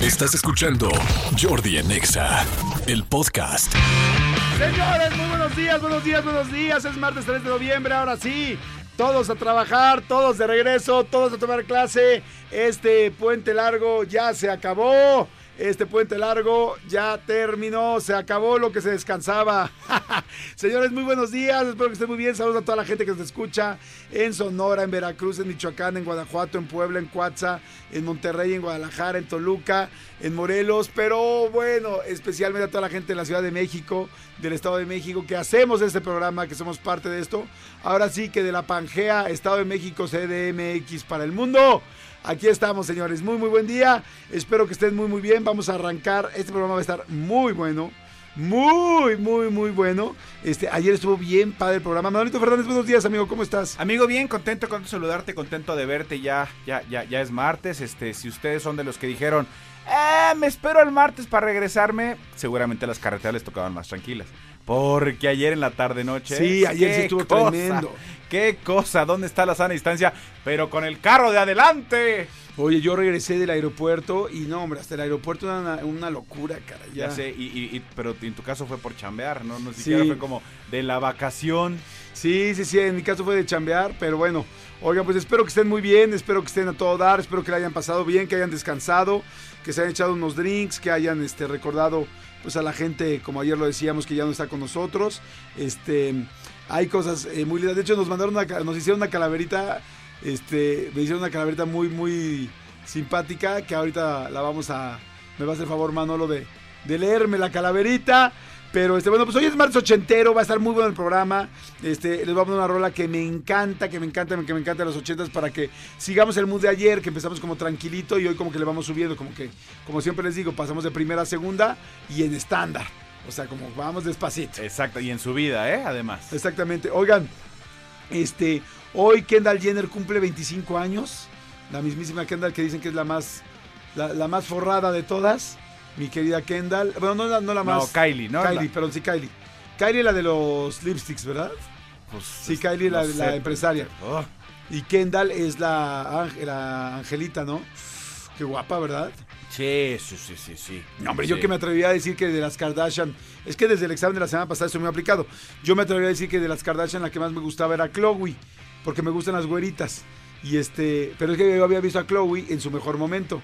Estás escuchando Jordi en Exa, el podcast. Señores, muy buenos días, buenos días, buenos días. Es martes 3 de noviembre, ahora sí. Todos a trabajar, todos de regreso, todos a tomar clase. Este puente largo ya se acabó. Este puente largo ya terminó, se acabó lo que se descansaba. Señores, muy buenos días, espero que estén muy bien. Saludos a toda la gente que nos escucha en Sonora, en Veracruz, en Michoacán, en Guanajuato, en Puebla, en Coatza, en Monterrey, en Guadalajara, en Toluca, en Morelos. Pero bueno, especialmente a toda la gente de la Ciudad de México, del Estado de México, que hacemos este programa, que somos parte de esto. Ahora sí que de la Pangea, Estado de México, CDMX para el mundo. Aquí estamos, señores. Muy, muy buen día. Espero que estén muy, muy bien. Vamos a arrancar. Este programa va a estar muy bueno. Muy, muy, muy bueno. Este, ayer estuvo bien padre el programa. Manolito Fernández, buenos días, amigo. ¿Cómo estás? Amigo, bien, contento, contento de saludarte, contento de verte. Ya, ya, ya, ya es martes. Este, si ustedes son de los que dijeron, eh, me espero el martes para regresarme, seguramente las carreteras les tocaban más tranquilas. Porque ayer en la tarde noche. Sí, ayer sí estuvo cosa, tremendo. Qué cosa, ¿dónde está la sana distancia? Pero con el carro de adelante. Oye, yo regresé del aeropuerto y no, hombre, hasta el aeropuerto era una, una locura, cara. Ya, Ya, sé, y, y- y- pero en tu caso fue por chambear, ¿no? No Sí. siquiera fue como de la vacación. Sí, sí, sí, en mi caso fue de chambear, pero bueno. Oigan, pues espero que estén muy bien, espero que estén a todo dar, espero que la hayan pasado bien, que hayan descansado, que se hayan echado unos drinks, que hayan este, recordado pues a la gente, como ayer lo decíamos, que ya no está con nosotros. Este, hay cosas eh, muy lindas. De hecho, nos mandaron nos hicieron una calaverita, este, me hicieron una calaverita muy, muy simpática, que ahorita la vamos a, me va a hacer favor Manolo de, de leerme la calaverita. Pero este, bueno, pues hoy es martes ochentero, va a estar muy bueno el programa. Este, les voy a poner una rola que me encanta, que me encanta, que me encanta de los ochentas para que sigamos el mood de ayer, que empezamos como tranquilito y hoy como que le vamos subiendo, como que, como siempre les digo, pasamos de primera a segunda y en estándar. O sea, como vamos despacito. Exacto, y en su vida, ¿eh? Además. Exactamente. Oigan, este, hoy Kendall Jenner cumple 25 años. La mismísima Kendall que dicen que es la más, la, la más forrada de todas. Mi querida Kendall. Bueno, no la, no la No, más. Kylie, ¿no? Kylie, La- perdón, sí, Kylie. Kylie la de los lipsticks, ¿verdad? Pues, Sí, es- Kylie, la- la sé, empresaria. Oh, Y Kendall es la, la Angelita, ¿no? Qué guapa, ¿verdad? Sí, sí, sí, sí, sí. No, hombre, yo que me atrevería a decir que de las Kardashian, es que desde el examen de la semana pasada estoy muy aplicado. Yo me atrevería a decir que de las Kardashian la que más me gustaba era Chloe, porque me gustan las güeritas. Y este, pero es que yo había visto a Chloe en su mejor momento.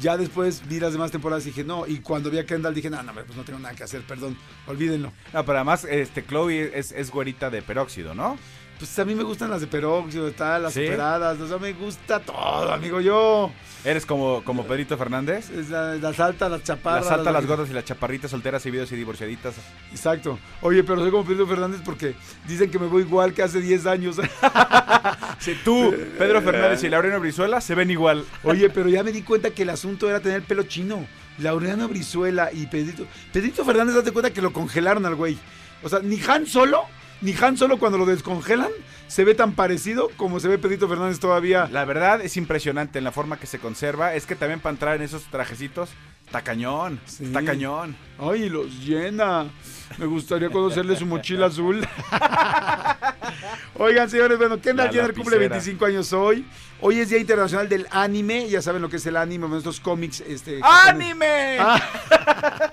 Ya después vi las demás temporadas y dije, no, y cuando vi a Kendall dije, no, no, pues no tengo nada que hacer, perdón, olvídenlo. No, pero además, este, Chloe es, es güerita de peróxido, ¿no? Pues a mí me gustan las de peróxido, tal, las ¿Sí? operadas, o sea, me gusta todo, amigo, yo. Eres como, como Pedrito Fernández. Es la- las altas, las chaparras. Las altas, las gordas y las chaparritas, solteras y viudas y divorciaditas. Exacto. Oye, pero soy como Pedro Fernández porque dicen que me voy igual que hace 10 años. Si tú, Pedro Fernández y Laureano Brizuela se ven igual. Oye, pero ya me di cuenta que el asunto era tener el pelo chino. Laureano Brizuela y Pedrito. Pedrito Fernández, date cuenta que lo congelaron al güey. O sea, ni Han Solo, ni Han Solo cuando lo descongelan, se ve tan parecido como se ve Pedrito Fernández todavía. La verdad es impresionante en la forma que se conserva. Es que también para entrar en esos trajecitos, está cañón. Sí. Está cañón. Ay, los llena. Me gustaría conocerle su mochila azul. Oigan, señores, bueno, Kendall Jenner cumple lapicera. 25 años hoy. Hoy es Día Internacional del Anime. Ya saben lo que es el anime, estos cómics. Este, ¡Anime! Ah.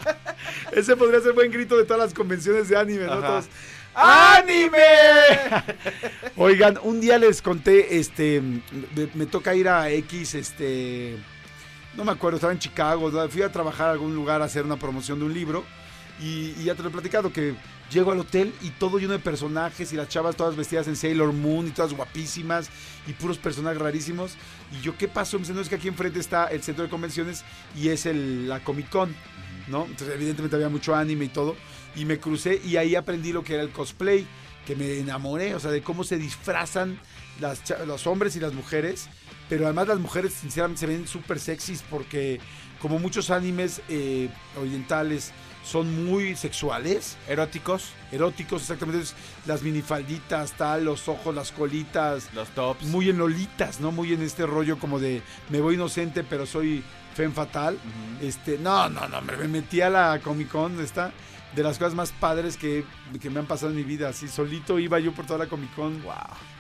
Ese podría ser buen grito de todas las convenciones de anime, ¿no? Todos, ¡Anime! Oigan, un día les conté, este, me, toca ir a X, este, no me acuerdo, estaba en Chicago, fui a trabajar a algún lugar a hacer una promoción de un libro y, ya te lo he platicado que llego al hotel y todo lleno de personajes y las chavas todas vestidas en Sailor Moon y todas guapísimas y puros personajes rarísimos y yo qué pasó, me dice, no es que aquí enfrente está el centro de convenciones y es el, la Comic Con, ¿no? Entonces evidentemente había mucho anime y todo y me crucé y ahí aprendí lo que era el cosplay que me enamoré, o sea, de cómo se disfrazan las, los hombres y las mujeres, pero además las mujeres sinceramente se ven súper sexys porque como muchos animes eh, orientales son muy sexuales, Eróticos, eróticos exactamente, las minifalditas, tal, los ojos, las colitas, los tops. muy en lolitas, ¿no? Muy en este rollo como de me voy inocente pero soy fen fatal. Este, no, no, no, me metí a la Comic Con, ¿dónde está? De las cosas más padres que, que me han pasado en mi vida. Así, solito iba yo por toda la Comic Con. Wow.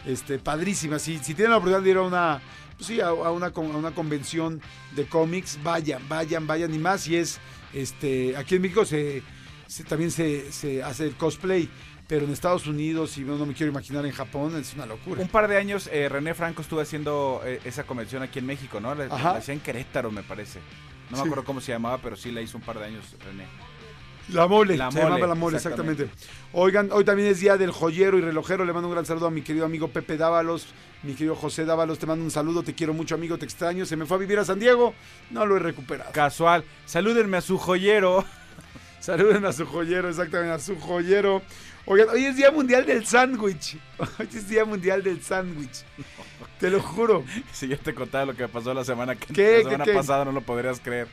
Este, padrísima. Si, si tienen la oportunidad de ir a una, pues sí, a, a una, a una convención de cómics, vayan, vayan, vayan. Y más, y es, este, aquí en México se, se- también se, se hace el cosplay. Pero en Estados Unidos, y no, no me quiero imaginar en Japón, es una locura. Un par de años eh, René Franco estuvo haciendo eh, esa convención aquí en México, ¿no? La, la hacía en Querétaro, me parece. No me acuerdo cómo se llamaba, pero sí la hizo un par de años René. La mole, La se mole, llamaba la mole, exactamente. exactamente. Oigan, hoy también es día del joyero y relojero. Le mando un gran saludo a mi querido amigo Pepe Dávalos, mi querido José Dávalos. Te mando un saludo, te quiero mucho, amigo, te extraño. Se me fue a vivir a San Diego, no lo he recuperado. Casual. Salúdenme a su joyero. Saluden a su joyero, exactamente, a su joyero. Oigan, hoy es Día Mundial del Sándwich. Hoy es Día Mundial del Sándwich. Te lo juro. Si yo te contaba lo que pasó la semana, que, la semana ¿Qué, qué? pasada, no lo podrías creer.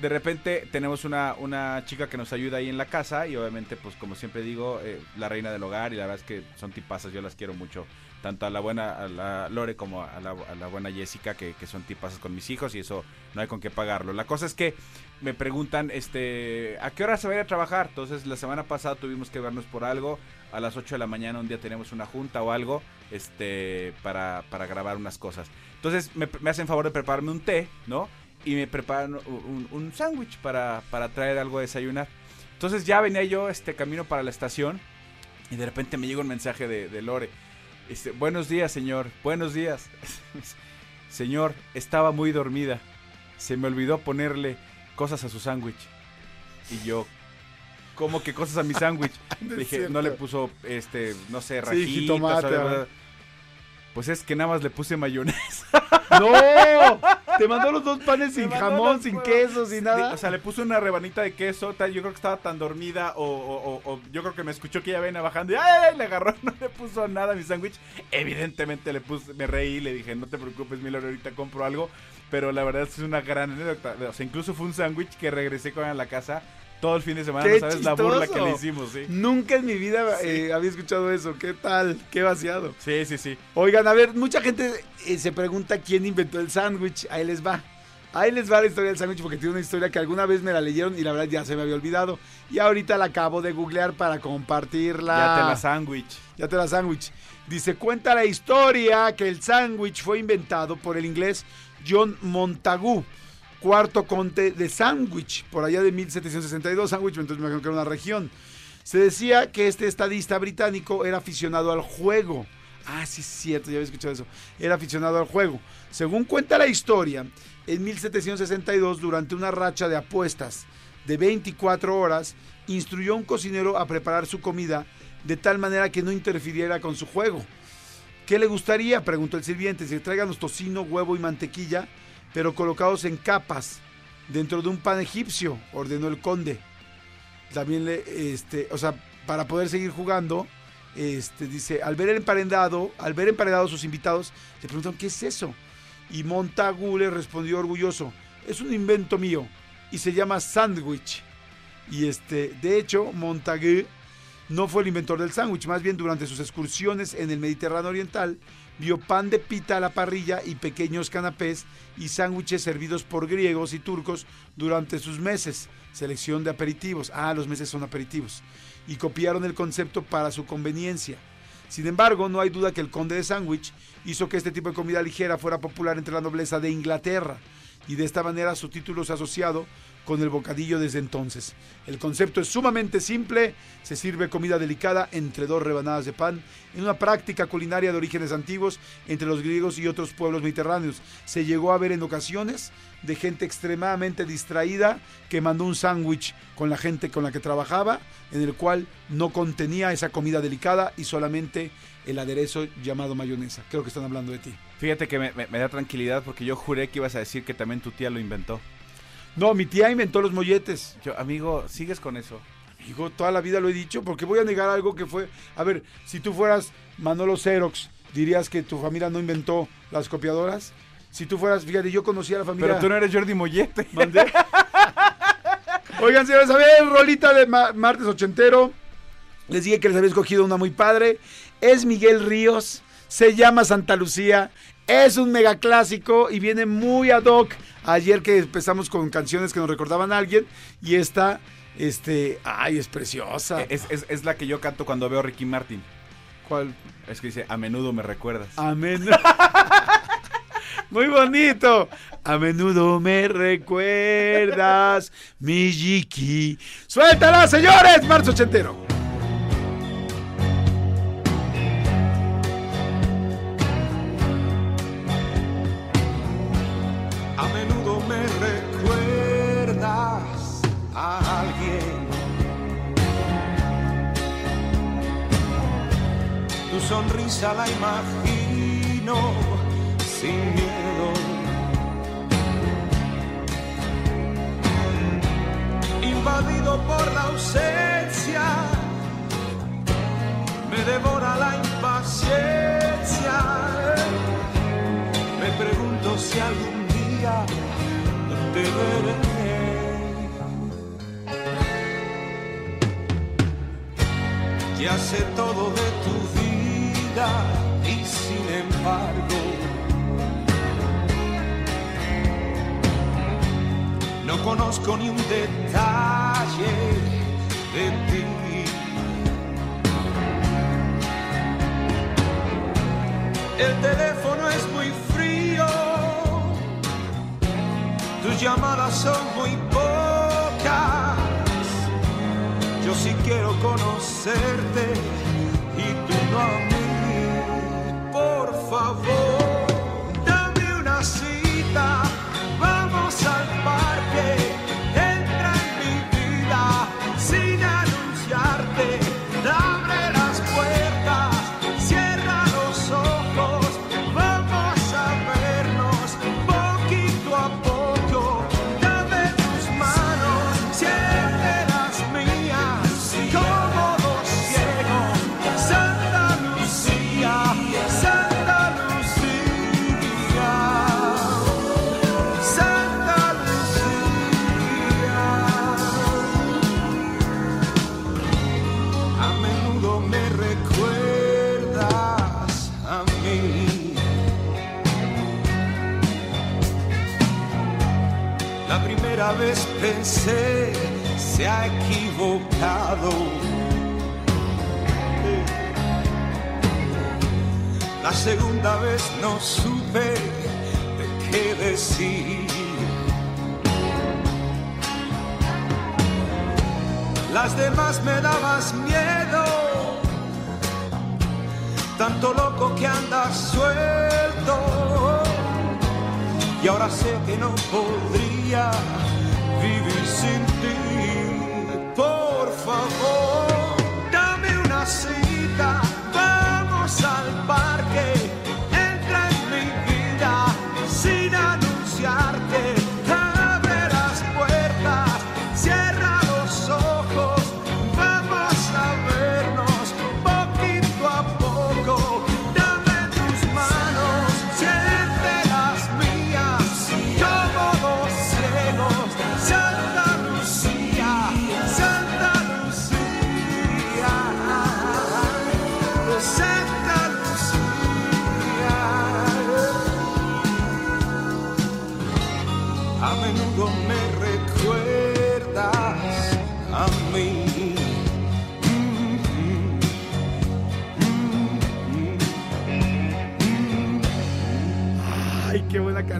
De repente tenemos una, una chica que nos ayuda ahí en la casa y obviamente, pues como siempre digo, eh, la reina del hogar y la verdad es que son tipazas, yo las quiero mucho. Tanto a la buena, a la Lore como a la, buena Jessica, que, que son tipazas con mis hijos y eso no hay con qué pagarlo. La cosa es que me preguntan, este, ¿a qué hora se va a ir a trabajar? Entonces la semana pasada tuvimos que vernos por algo. A las 8 de la mañana un día tenemos una junta o algo, este, para, para grabar unas cosas. Entonces me hacen favor de prepararme un té, ¿no? Y me preparan un, un sándwich para, para traer algo a desayunar. Entonces ya venía yo este camino para la estación y de repente me llega un mensaje de, de Lore. Este, buenos días, señor. Buenos días. señor, estaba muy dormida. Se me olvidó ponerle cosas a su sándwich. Y yo, ¿cómo que cosas a mi sándwich? Dije, cierto. no le puso, este, no sé, Sí, rajitas. jitomate, o algo. Pues es que nada más le puse mayonesa. ¡No! Te mandó los dos panes sin jamón, sin queso, sin nada. O sea, le puse una rebanita de queso, tal, yo creo que estaba tan dormida o, o- o- o yo creo que me escuchó que ella venía bajando y ¡ay! le agarró, no le puso nada a mi sándwich. Evidentemente le puse, me reí, le dije, no te preocupes, Miller, ahorita compro algo. Pero la verdad es una gran anécdota. O sea, incluso fue un sándwich que regresé con a la casa todo el fin de semana. ¡Qué No sabes la burla que le hicimos, sí. Nunca en mi vida eh, había escuchado eso. ¿Qué tal? Qué vaciado. Sí, sí, sí. Oigan, a ver, mucha gente eh, se pregunta quién inventó el sándwich. Ahí les va. Ahí les va la historia del sándwich porque tiene una historia que alguna vez me la leyeron y la verdad ya se me había olvidado. Y ahorita la acabo de googlear para compartirla. Ya te la sándwich. Ya te la sándwich. Dice, cuenta la historia que el sándwich fue inventado por el inglés John Montagu, cuarto conde de Sandwich, por allá de 1762. Sandwich, entonces me imagino que era una región. Se decía que este estadista británico era aficionado al juego. Ah, sí, es cierto, ya había escuchado eso. Era aficionado al juego. Según cuenta la historia, en 1762, durante una racha de apuestas de 24 horas, instruyó a un cocinero a preparar su comida de tal manera que no interfiriera con su juego. ¿Qué le gustaría? preguntó el sirviente. Se tráiganos tocino, huevo y mantequilla, pero colocados en capas dentro de un pan egipcio, ordenó el conde. También le, este, o sea, para poder seguir jugando, este, dice, al ver el emparedado, al ver emparedados sus invitados, le preguntaron, ¿qué es eso? Y Montagu le respondió orgulloso, es un invento mío y se llama sándwich. Y este, de hecho, Montagu no fue el inventor del sándwich, más bien durante sus excursiones en el Mediterráneo Oriental, vio pan de pita a la parrilla y pequeños canapés y sándwiches servidos por griegos y turcos durante sus meses. Selección de aperitivos. Ah, los meses son aperitivos. Y copiaron el concepto para su conveniencia. Sin embargo, no hay duda que el conde de sándwich hizo que este tipo de comida ligera fuera popular entre la nobleza de Inglaterra. Y de esta manera su título se asociado con el bocadillo desde entonces. El concepto es sumamente simple, se sirve comida delicada entre dos rebanadas de pan, en una práctica culinaria de orígenes antiguos entre los griegos y otros pueblos mediterráneos. Se llegó a ver en ocasiones de gente extremadamente distraída que mandó un sándwich con la gente con la que trabajaba, en el cual no contenía esa comida delicada y solamente el aderezo llamado mayonesa. Creo que están hablando de ti. Fíjate que me, da tranquilidad porque yo juré que ibas a decir que también tu tía lo inventó. No, mi tía inventó los molletes. Yo, amigo, sigues con eso. Hijo, toda la vida lo he dicho, porque voy a negar algo que fue. A ver, si tú fueras Manolo Xerox, dirías que tu familia no inventó las copiadoras. Si tú fueras, fíjate, yo conocía a la familia. Pero tú no eres Jordi Mollete. ¿Mandé? Oigan, señores, a ver, rolita de ma- martes ochentero. Les dije que les había escogido una muy padre. Es Miguel Ríos, se llama Santa Lucía. Es un mega clásico y viene muy ad hoc Ayer que empezamos con canciones que nos recordaban a alguien y esta, este, ay, es preciosa. Es, es- es la que yo canto cuando veo a Ricky Martin. ¿Cuál? Es que dice, a menudo me recuerdas. Amén. Muy bonito. A menudo me recuerdas, mi Yiki. ¡Suéltala, señores! Marzo ochentero. Sonrisa la imagino sin miedo. Invadido por la ausencia, me devora la impaciencia. Me pregunto si algún día te veré. Ya sé todo de tu vida y sin embargo no conozco ni un detalle de ti. El teléfono es muy frío, tus llamadas son muy pocas. Yo sí quiero conocerte y tú no a mí. Por favor, se ha equivocado. La segunda vez no supe de qué decir. Las demás me dabas miedo, tanto loco que andas suelto. Y ahora sé que no podría vivir sin ti. Favor, dame una cita,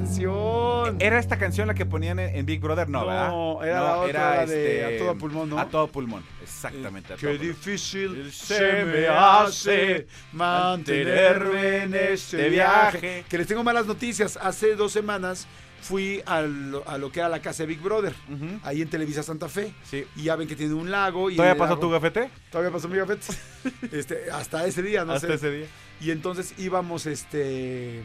canción. ¿Era esta canción la que ponían en, en Big Brother? No, No, ¿verdad? era la otra, la de A Todo Pulmón, ¿no? A todo pulmón, exactamente. todo Qué pulmón. difícil se me hace mantenerme en este viaje. Que les tengo malas noticias. Hace dos semanas fui a lo, a lo que era la casa de Big Brother, ahí en Televisa Santa Fe. Sí. Y ya ven que tiene un lago. Y ¿Todavía pasó lago- tu gafete? Todavía pasó mi gafete. este, hasta ese día, no Hasta sé. ese día. Y entonces íbamos, este.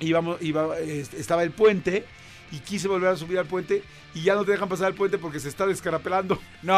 Íbamos, iba, estaba el puente y quise volver a subir al puente y ya no te dejan pasar al puente porque se está descarapelando. ¡No!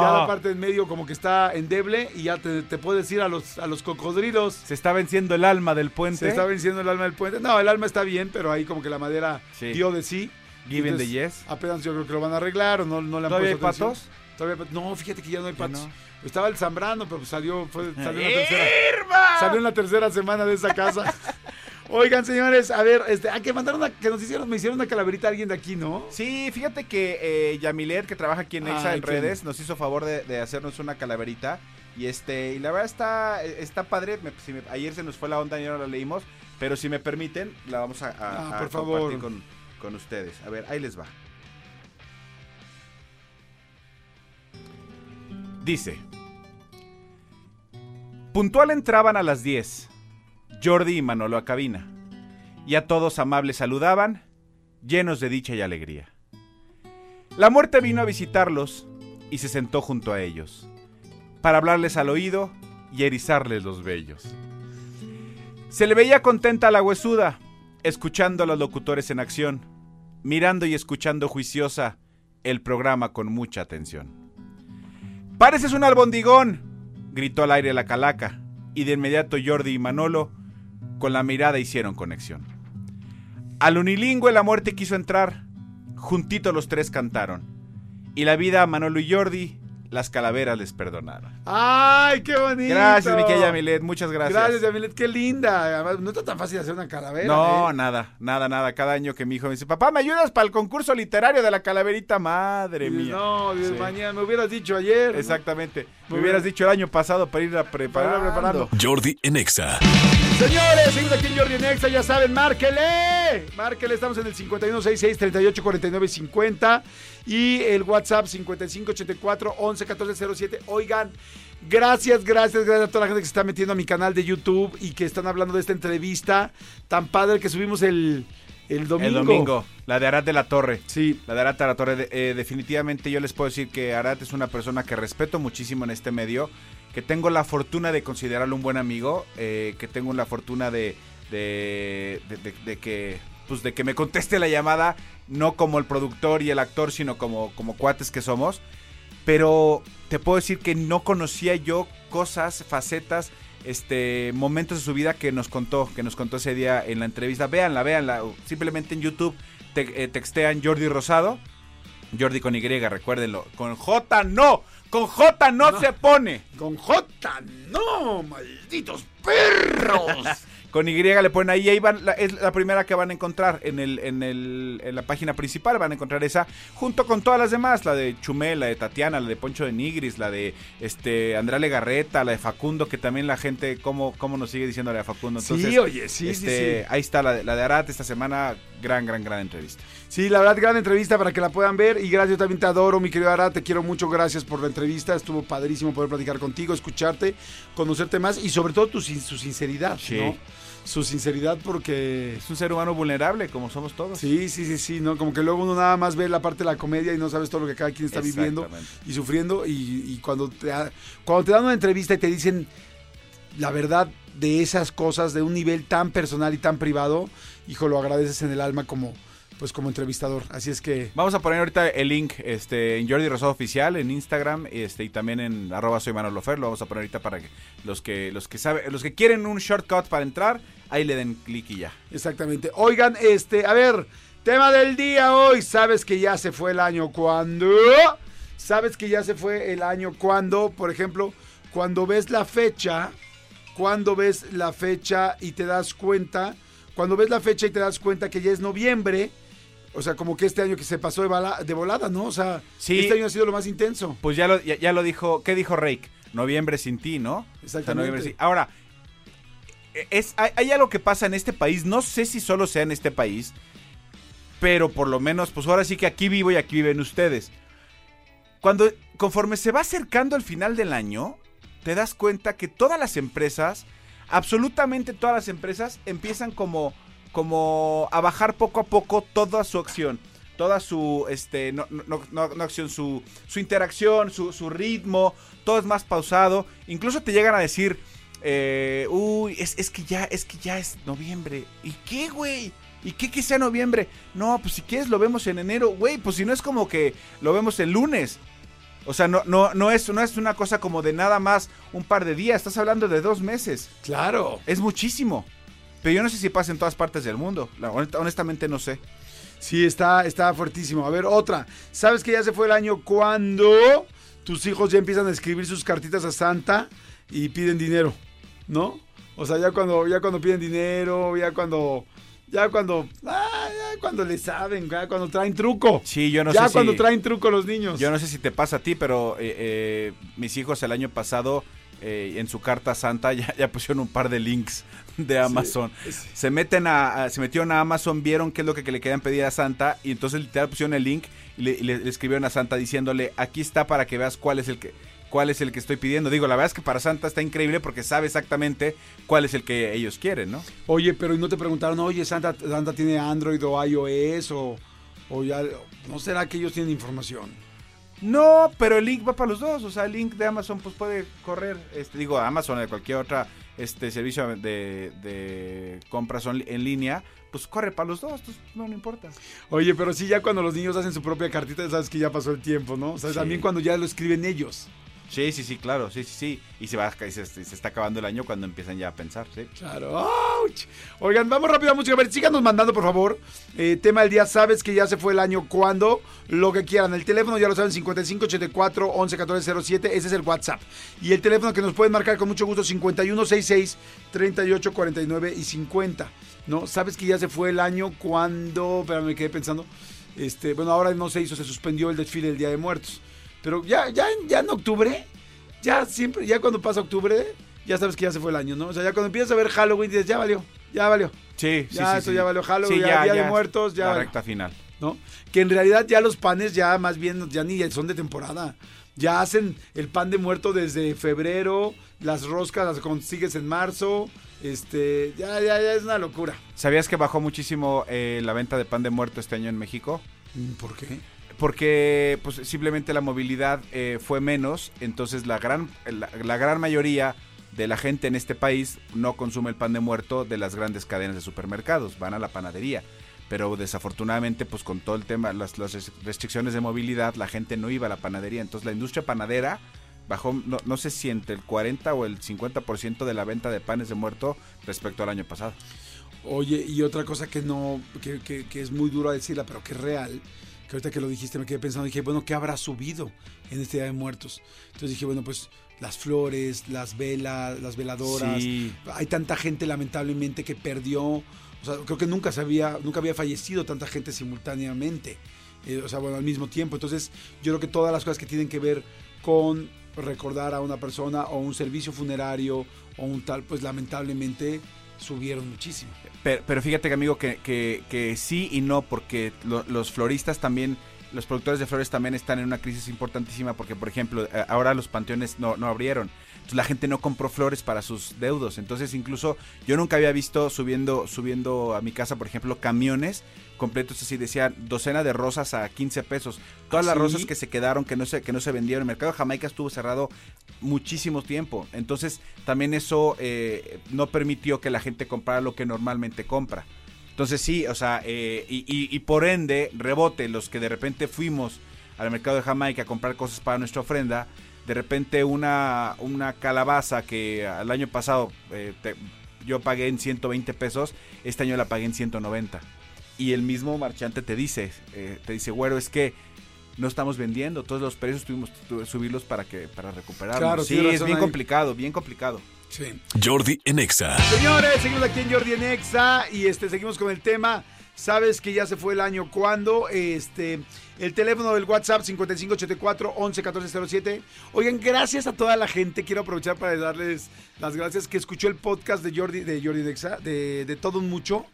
Ya la parte en medio como que está endeble y ya te, te puedes ir a los, a los cocodrilos. Se está venciendo el alma del puente. Se está venciendo el alma del puente. No, el alma está bien, pero ahí como que la madera Sí. dio de sí. Given the yes. Apenas yo creo que lo van a arreglar o no, no le han ¿Todavía hay puesto atención. patos? Todavía no, fíjate que ya no hay patos. no. Estaba el Zambrano, pero salió, fue, salió en la tercera. Salió en la tercera semana de esa casa. Oigan, señores, a ver, este, hay que mandar una, que nos hicieron, me hicieron una calaverita a alguien de aquí, ¿no? Sí, fíjate que eh, Yamilet, que trabaja aquí en Exa Ay, en redes, nos hizo favor de, de hacernos una calaverita. Y este, y la verdad está, está padre. me- si me- ayer se nos fue la onda y no la leímos. Pero si me permiten, la vamos a, a- Ah, a favor. compartir con, con ustedes. A ver, ahí les va. Dice. Puntual entraban a las 10. Jordi y Manolo a cabina. Y a todos amables saludaban, llenos de dicha y alegría. La muerte vino a visitarlos y se sentó junto a ellos, para hablarles al oído y erizarles los vellos. Se le veía contenta a la huesuda, escuchando a los locutores en acción, mirando y escuchando juiciosa el programa con mucha atención. ¡Pareces un albondigón! gritó al aire la calaca, y de inmediato Jordi y Manolo con la mirada hicieron conexión. Al unilingüe la muerte quiso entrar, juntito los tres cantaron, y la vida a Manolo y Jordi las calaveras les perdonaron. ¡Ay, qué bonito! Gracias, mi querida Yamilet, muchas gracias. Gracias, Yamilet, qué linda. Además, no está tan fácil hacer una calavera. No, ¿eh? nada, nada, nada. Cada año que mi hijo me dice, papá, ¿me ayudas para el concurso literario de la calaverita? Madre Dices, mía. No, Dios, Sí. mañana me hubieras dicho ayer. ¿no? Exactamente. Muy Me hubieras dicho el año pasado para ir a Para preparando. Jordi en Exa. Señores, seguimos aquí en Jordi en Exa, ya saben, márquele. Márquele, estamos en el 5166-3849-50 y el WhatsApp 5584-111407. Oigan, gracias, gracias, gracias a toda la gente que se está metiendo a mi canal de YouTube y que están hablando de esta entrevista tan padre que subimos el, el domingo. El domingo, la de Arat de la Torre. Sí, La de Arat de la Torre, eh, definitivamente yo les puedo decir que Arat es una persona que respeto muchísimo en este medio, que tengo la fortuna de considerarlo un buen amigo, eh, que tengo la fortuna de, de, de- que pues de que me conteste la llamada, no como el productor y el actor, sino como, como cuates que somos. Pero te puedo decir que no conocía yo cosas, facetas, este, momentos de su vida que nos contó, que nos contó ese día en la entrevista. Véanla, véanla. Simplemente en YouTube te, eh, textean Jordi Rosado. Jordi con Y, recuérdenlo. Con J no. Con J no, se pone. con J, no, malditos perros. Con Y le ponen ahí, ahí van, la- es la primera que van a encontrar en, el, en, el, en la página principal, van a encontrar esa, junto con todas las demás, la de Chumel, la de Tatiana, la de Poncho de Nigris, la de este Andrea Legarreta, la de Facundo, que también la gente, ¿cómo, cómo nos sigue diciendo la de Facundo? Entonces, sí, oye, sí, este, sí, sí. Ahí está la, de- la de Arat esta semana, gran, gran, gran entrevista. Sí, la verdad, gran entrevista para que la puedan ver. Y gracias, yo también te adoro, mi querido Ara. Te quiero mucho. Gracias por la entrevista. Estuvo padrísimo poder platicar contigo, escucharte, conocerte más y sobre todo tu, su sinceridad, Sí. ¿no? Su sinceridad porque... Es un ser humano vulnerable, como somos todos. Sí, sí, sí, sí, ¿no? Como que luego uno nada más ve la parte de la comedia y no sabes todo lo que cada quien está viviendo y sufriendo. Y, y cuando, te, cuando te dan una entrevista y te dicen la verdad de esas cosas de un nivel tan personal y tan privado, hijo, lo agradeces en el alma como, pues como entrevistador. Así es que... Vamos a poner ahorita el link este, en Jordi Rosado Oficial, en Instagram, este, y también en arroba soy Manolo Fer, lo vamos a poner ahorita para que los que, los que saben, los que quieren un shortcut para entrar, ahí le den clic y ya. Exactamente. Oigan, este, a ver, tema del día hoy. ¿Sabes que ya se fue el año cuando? ¿Sabes que ya se fue el año cuando? Por ejemplo, cuando ves la fecha, cuando ves la fecha y te das cuenta, cuando ves la fecha y te das cuenta que ya es noviembre, o sea, como que este año que se pasó de, bala- de volada, ¿no? O sea, Sí. este año ha sido lo más intenso. Pues ya lo, ya, ya lo dijo, ¿qué dijo Rake? Noviembre sin ti, ¿no? O sea, Exactamente. noviembre sin- Ahora, es, hay, hay algo que pasa en este país, no sé si solo sea en este país, pero por lo menos, pues ahora sí que aquí vivo y aquí viven ustedes. Cuando, conforme se va acercando el final del año, te das cuenta que todas las empresas, absolutamente todas las empresas, empiezan como, como a bajar poco a poco toda su acción. Toda su, este, no, no, no- no acción, su, su interacción, su, su ritmo, todo es más pausado. Incluso te llegan a decir, eh, uy, es, es que ya, es que ya es noviembre. ¿Y qué, güey? ¿Y qué que sea noviembre? No, pues si quieres lo vemos en enero, güey, pues si no es como que lo vemos el lunes. O sea, no, no, no, es, no es una cosa como de nada más un par de días, estás hablando de dos meses. Claro. Es muchísimo. Pero yo no sé si pasa en todas partes del mundo. La- honestamente no sé. Sí, está, está fuertísimo. A ver, otra. ¿Sabes que ya se fue el año cuando tus hijos ya empiezan a escribir sus cartitas a Santa y piden dinero? ¿No? O sea, ya cuando, ya cuando piden dinero, ya cuando, ya cuando, ah, ya cuando le saben, ya cuando traen truco. Sí, yo no ya sé cuando si... traen truco los niños. Yo no sé si te pasa a ti, pero eh, eh, mis hijos el año pasado eh, en su carta santa ya, ya, pusieron un par de links de Amazon. Sí, sí. Se meten a, a, se metieron a Amazon, vieron qué es lo que, que, le querían pedir a Santa y entonces literal pusieron el link y le, y le, le escribieron a Santa diciéndole aquí está para que veas cuál es el que cuál es el que estoy pidiendo. Digo, la verdad es que para Santa está increíble porque sabe exactamente cuál es el que ellos quieren, ¿no? Oye, pero ¿y no te preguntaron, oye, Santa, Santa tiene Android o iOS o, o ya, ¿no será que ellos tienen información? No, pero el link va para los dos. O sea, el link de Amazon pues puede correr, este, digo, Amazon o de cualquier otra este servicio de, de compras en línea, pues corre para los dos, pues no, no importa. Oye, pero sí, ya cuando los niños hacen su propia cartita, sabes que ya pasó el tiempo, ¿no? O sea, sí. también cuando ya lo escriben ellos. Sí, sí, sí, claro, sí, sí, sí. Y se va, se, se, está acabando el año cuando empiezan ya a pensar, sí. Claro. Oigan, vamos rápido a música. A ver, síganos mandando, por favor. Eh, tema del día, ¿sabes que ya se fue el año cuando? Lo que quieran. El teléfono ya lo saben, 5584 111407. Ese es el WhatsApp. Y el teléfono que nos pueden marcar con mucho gusto, 5166 3849 y 50. ¿No? ¿Sabes que ya se fue el año cuando? Espérame, me quedé pensando. Este, bueno, ahora no se hizo, se suspendió el desfile del Día de Muertos. Pero ya, ya, ya en octubre, ya siempre, ya cuando pasa octubre, ya sabes que ya se fue el año, ¿no? O sea, ya cuando empiezas a ver Halloween dices, ya valió, ya valió. Sí, ya, sí, eso sí, ya valió Halloween, sí, ya, ya, Día de Muertos, ya. La valió, recta final. ¿No? Que en realidad ya los panes ya más bien, ya ni son de temporada. Ya hacen el pan de muerto desde febrero, las roscas las consigues en marzo. Este, ya, ya, ya es una locura. ¿Sabías que bajó muchísimo eh, la venta de pan de muerto este año en México? ¿Por qué? Porque pues simplemente la movilidad eh, fue menos, entonces la gran, la, la, gran mayoría de la gente en este país no consume el pan de muerto de las grandes cadenas de supermercados, van a la panadería. Pero desafortunadamente, pues con todo el tema, las, las restricciones de movilidad, la gente no iba a la panadería. Entonces la industria panadera bajó, no, no sé si entre el 40 o el 50% de la venta de panes de muerto respecto al año pasado. Oye, y otra cosa que no, que, que, que es muy duro decirla, pero que es real, que ahorita que lo dijiste me quedé pensando, dije, bueno, ¿qué habrá subido en este Día de Muertos? Entonces dije, bueno, pues las flores, las velas, las veladoras. Sí. Hay tanta gente lamentablemente que perdió, o sea, creo que nunca sabía, nunca había fallecido tanta gente simultáneamente, eh, o sea, bueno, al mismo tiempo. Entonces, yo creo que todas las cosas que tienen que ver con recordar a una persona o un servicio funerario o un tal, pues lamentablemente subieron muchísimo. Pero, pero fíjate que amigo que, que, que, sí y no, porque lo, los floristas también, los productores de flores también están en una crisis importantísima porque, por ejemplo, ahora los panteones no, no abrieron. Entonces la gente no compró flores para sus deudos. Entonces incluso yo nunca había visto subiendo, subiendo a mi casa, por ejemplo, camiones completos así, decía docena de rosas a 15 pesos. Todas ¿Ah, las rosas que se quedaron, que no se, que no se vendieron. El mercado de Jamaica estuvo cerrado muchísimo tiempo. Entonces también eso eh, no permitió que la gente comprara lo que normalmente compra. Entonces sí, o sea, eh, y, y, y, por ende, rebote, los que de repente fuimos al mercado de Jamaica a comprar cosas para nuestra ofrenda, de repente una, una calabaza que el año pasado eh, te, yo pagué en 120 pesos, este año la pagué en 190. Y el mismo marchante te dice, eh, te dice, güero, es que no estamos vendiendo, todos los precios tuvimos que subirlos para que para recuperarlos. Claro, sí, es bien ahí. complicado, bien complicado. Sí. Jordi en Exa. Señores, seguimos aquí en Jordi en Exa y este seguimos con el tema. Sabes que ya se fue el año cuando este el teléfono del WhatsApp 5584 111407. Oigan, gracias a toda la gente. Quiero aprovechar para darles las gracias que escuchó el podcast de Jordi de Jordi Nexa de, de todo un mucho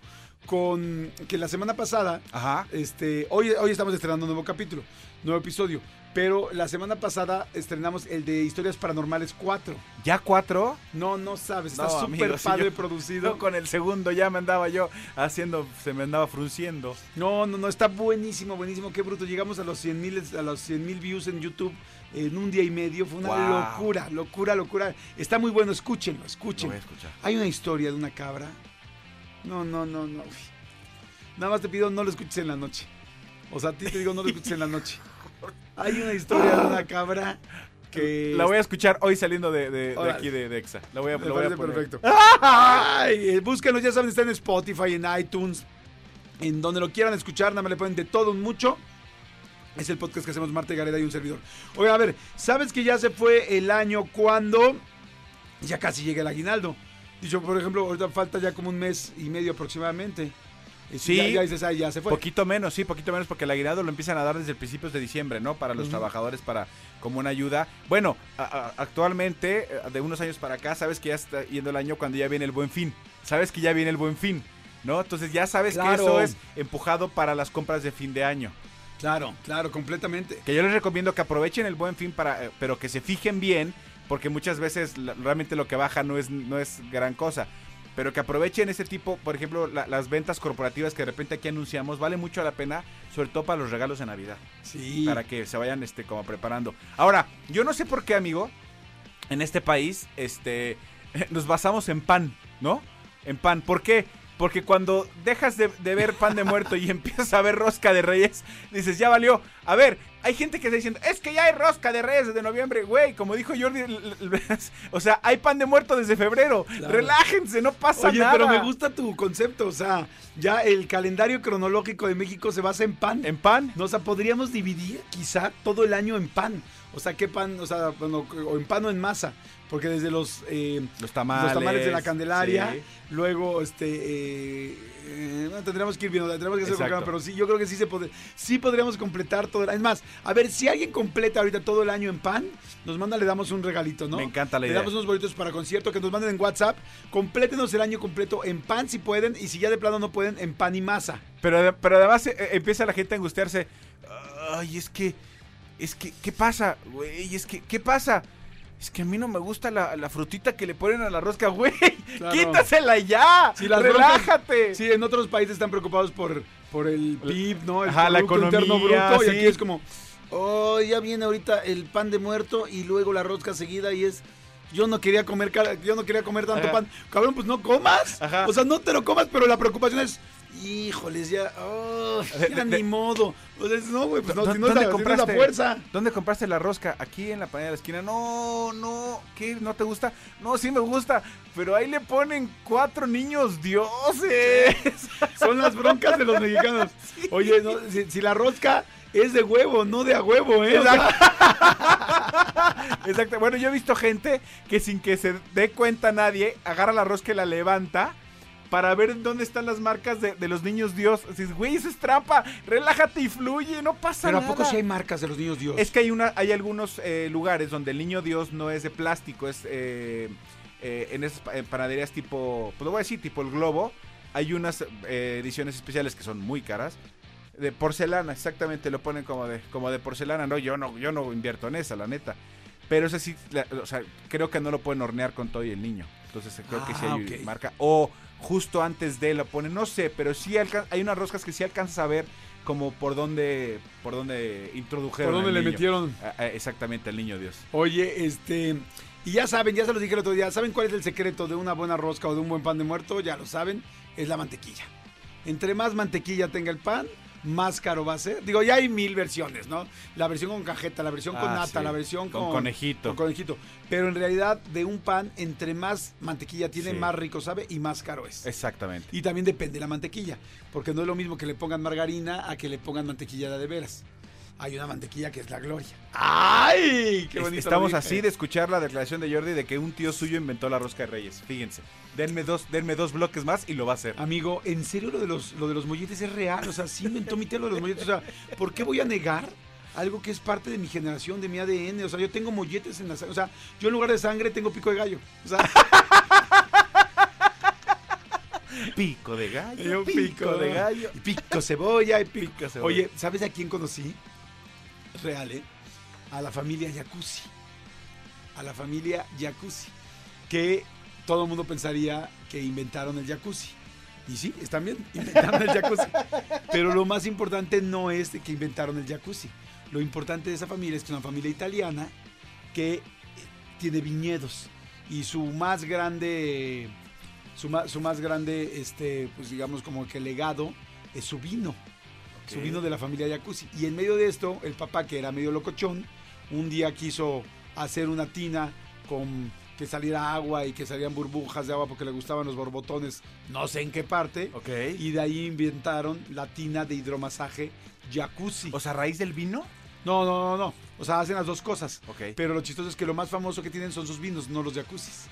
con que la semana pasada, Ajá. este, hoy, hoy estamos estrenando un nuevo capítulo, nuevo episodio, pero la semana pasada estrenamos el de Historias Paranormales 4. ¿Ya cuatro? No, no sabes, está No, súper padre yo- producido. No, con el segundo ya me andaba yo haciendo, se me andaba frunciendo. No, no, no, está buenísimo, buenísimo, qué bruto. Llegamos a los 100 mil a los 100 mil views en YouTube en un día y medio. Fue una Wow. locura, locura, locura. Está muy bueno, escúchenlo, Lo escúchenlo. voy a escuchar. Hay una historia de una cabra. No, no, no, no. Nada más te pido no lo escuches en la noche. O sea, a ti te digo no lo escuches en la noche. Hay una historia de una cabra que... La voy a escuchar hoy saliendo de, de- aquí de, de Exa. La voy a, Me lo voy a parece poner. perfecto. Ay, eh, búsquenlo, ya saben, está en Spotify, en iTunes, en donde lo quieran escuchar, nada más le ponen de todo un mucho. Es el podcast que hacemos Marta y Gareda y un servidor. Oiga, a ver, ¿sabes que ya se fue el año cuando ya casi llega el aguinaldo? Dicho, por ejemplo, ahorita falta ya como un mes y medio aproximadamente. Sí. Ya, ya dices, "Ay, ya se fue. Poquito menos, sí, poquito menos porque el aguinaldo lo empiezan a dar desde principios de diciembre, ¿no? Para los trabajadores, para como una ayuda. Bueno, a- a- actualmente, eh, de unos años para acá, sabes que ya está yendo el año cuando ya viene el buen fin. Sabes que ya viene el buen fin, ¿no? Entonces ya sabes Claro. que eso es empujado para las compras de fin de año. Claro, claro, completamente. Que yo les recomiendo que aprovechen el buen fin para, eh, pero que se fijen bien, porque muchas veces realmente lo que baja no es, no es gran cosa. Pero que aprovechen ese tipo, por ejemplo, la- las ventas corporativas que de repente aquí anunciamos, vale mucho la pena, sobre todo para los regalos de Navidad, Sí. para que se vayan este como preparando. Ahora, yo no sé por qué, amigo, en este país, este, nos basamos en pan, ¿no? En pan. ¿Por qué? Porque cuando dejas de, de ver pan de muerto y empiezas a ver rosca de reyes, dices, ya valió. A ver, hay gente que está diciendo, es que ya hay rosca de reyes desde noviembre, güey. Como dijo Jordi, o sea, hay pan de muerto desde febrero. Claro. Relájense, no pasa Oye, nada. pero me gusta tu concepto, o sea, ya el calendario cronológico de México se basa en pan. ¿En pan? No, o sea, podríamos dividir quizá todo el año en pan. O sea, ¿qué pan? O sea, bueno, o en pan o en masa. Porque desde los, eh, Los tamales. los tamales de la Candelaria, sí. luego, este, eh, eh, bueno, tendríamos que ir viendo, tendríamos que hacer Exacto. calma, pero sí, yo creo que sí se puede, sí podríamos completar todo el año. Es más, a ver, si alguien completa ahorita todo el año en pan, nos manda, le damos un regalito, ¿no? Me encanta la Le idea. damos unos boletos para concierto que nos manden en WhatsApp. Complétenos el año completo en pan si pueden, y si ya de plano no pueden, en pan y masa. Pero, pero además eh, empieza la gente a angustiarse. Ay, es que, es que, ¿qué pasa? Güey, es que, ¿qué pasa? Es que a mí no me gusta la, la frutita que le ponen a la rosca, güey. Claro. Quítasela ya. Las Relájate. Sí, en otros países están preocupados por, por el PIB, ¿no? El Ajá, la Interno economía, Bruto, y aquí es como, oh, ya viene ahorita el pan de muerto y luego la rosca seguida y es... Yo no quería comer yo no quería comer tanto Ajá. pan. Cabrón, pues no comas. Ajá. O sea, no te lo comas, pero la preocupación es, híjoles, ya, oh, ya de- ni modo. O sea, no, güey, pues no, ¿Dó- si no dónde la- si no es la compraste? fuerza. ¿Dónde compraste la rosca? Aquí en la panera de la esquina. No, no, ¿qué? ¿No te gusta? No, sí me gusta, pero ahí le ponen cuatro niños dioses. Son las broncas de los mexicanos. Oye, no, si, si la rosca es de huevo, no de a huevo, ¿eh? Exacto. Bueno, yo he visto gente que sin que se dé cuenta nadie, agarra la rosca y la levanta para ver dónde están las marcas de, de los niños Dios. Dices, güey, eso es trampa. Relájate y fluye, no pasa pero ¿a nada. poco sí hay marcas de los niños Dios? Es que hay una, hay algunos eh, lugares donde el niño Dios no es de plástico, es eh, eh, en esas panaderías tipo, pues lo voy a decir, tipo el globo. Hay unas eh, ediciones especiales que son muy caras. De porcelana, exactamente, lo ponen como de, como de porcelana. No, yo no, yo no invierto en esa, la neta. Pero ese sí, la- o sea, creo que no lo pueden hornear con todo y el niño. Entonces creo que sí Ah, hay ok. marca. O justo antes de lo ponen, no sé, pero sí hay unas roscas que sí alcanzas a ver como por dónde, por dónde introdujeron. ¿Por dónde al le niño. metieron? Ah, ah, exactamente, el niño Dios. Oye, este. Y ya saben, ya se los dije el otro día. ¿Saben cuál es el secreto de una buena rosca o de un buen pan de muerto? Ya lo saben. Es la mantequilla. Entre más mantequilla tenga el pan, más caro va a ser. Digo, ya hay mil versiones, ¿no? La versión con cajeta, la versión con Ah, nata, sí. la versión Con con, conejito. con conejito. Pero en realidad, de un pan, entre más mantequilla tiene, Sí. más rico sabe y más caro es. Exactamente. Y también depende de la mantequilla, porque no es lo mismo que le pongan margarina a que le pongan mantequilla de, de veras. Hay una mantequilla que es la gloria. ¡Ay! ¡Qué bonito! Estamos así de escuchar la declaración de Jordi de que un tío suyo inventó la rosca de reyes. Fíjense. Denme dos, denme dos bloques más y lo va a hacer. Amigo, en serio lo de los, lo de los molletes es real. O sea, sí inventó mi tío lo de los molletes. O sea, ¿por qué voy a negar algo que es parte de mi generación, de mi ADN? O sea, yo tengo molletes en la sangre. O sea, yo en lugar de sangre tengo pico de gallo. O sea, Pico de gallo. yo pico de gallo. Y pico cebolla y pico. Pico cebolla. Oye, ¿sabes a quién conocí? Real, ¿eh? A la familia Jacuzzi. A la familia Jacuzzi. Que todo el mundo pensaría que inventaron el jacuzzi. Y sí, están bien, inventaron el jacuzzi. Pero lo más importante no es que inventaron el jacuzzi. Lo importante de esa familia es que es una familia italiana que eh, tiene viñedos. Y su más grande, su, ma- su más grande, este, pues digamos como que legado es su vino. Su Ok. vino de la familia Jacuzzi. Y en medio de esto, el papá, que era medio locochón, un día quiso hacer una tina con que saliera agua y que salían burbujas de agua porque le gustaban los borbotones, no sé en qué parte. Ok. Y de ahí inventaron la tina de hidromasaje jacuzzi. O sea, a raíz del vino. No, no, no, no. O sea, hacen las dos cosas. Ok. Pero lo chistoso es que lo más famoso que tienen son sus vinos, no los jacuzzis.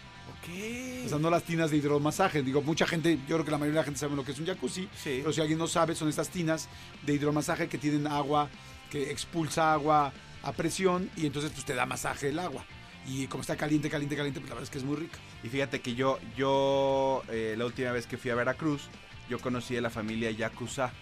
O sea, no las tinas de hidromasaje. Digo, mucha gente, yo creo que la mayoría de la gente sabe lo que es un jacuzzi. Sí. Pero si alguien no sabe, son estas tinas de hidromasaje que tienen agua, que expulsa agua a presión y entonces pues te da masaje el agua. Y como está caliente, caliente, caliente, pues la verdad es que es muy rica. Y fíjate que yo, yo eh, la última vez que fui a Veracruz, yo conocí a la familia Yakuza.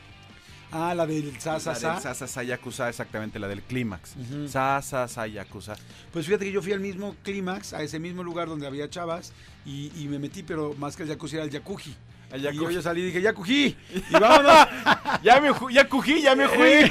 Ah, la del La del Sasasa. Sasasa Yakuza, exactamente, la del Clímax. Sasasa Yakuza. Pues fíjate que yo fui al mismo clímax, a ese mismo lugar donde había chavas, y, y me metí, pero más que el jacuzzi era el jacuzzi. El Y yo, yo salí y dije, jacuzzi, y vámonos. ya me ya cují, ya me fui.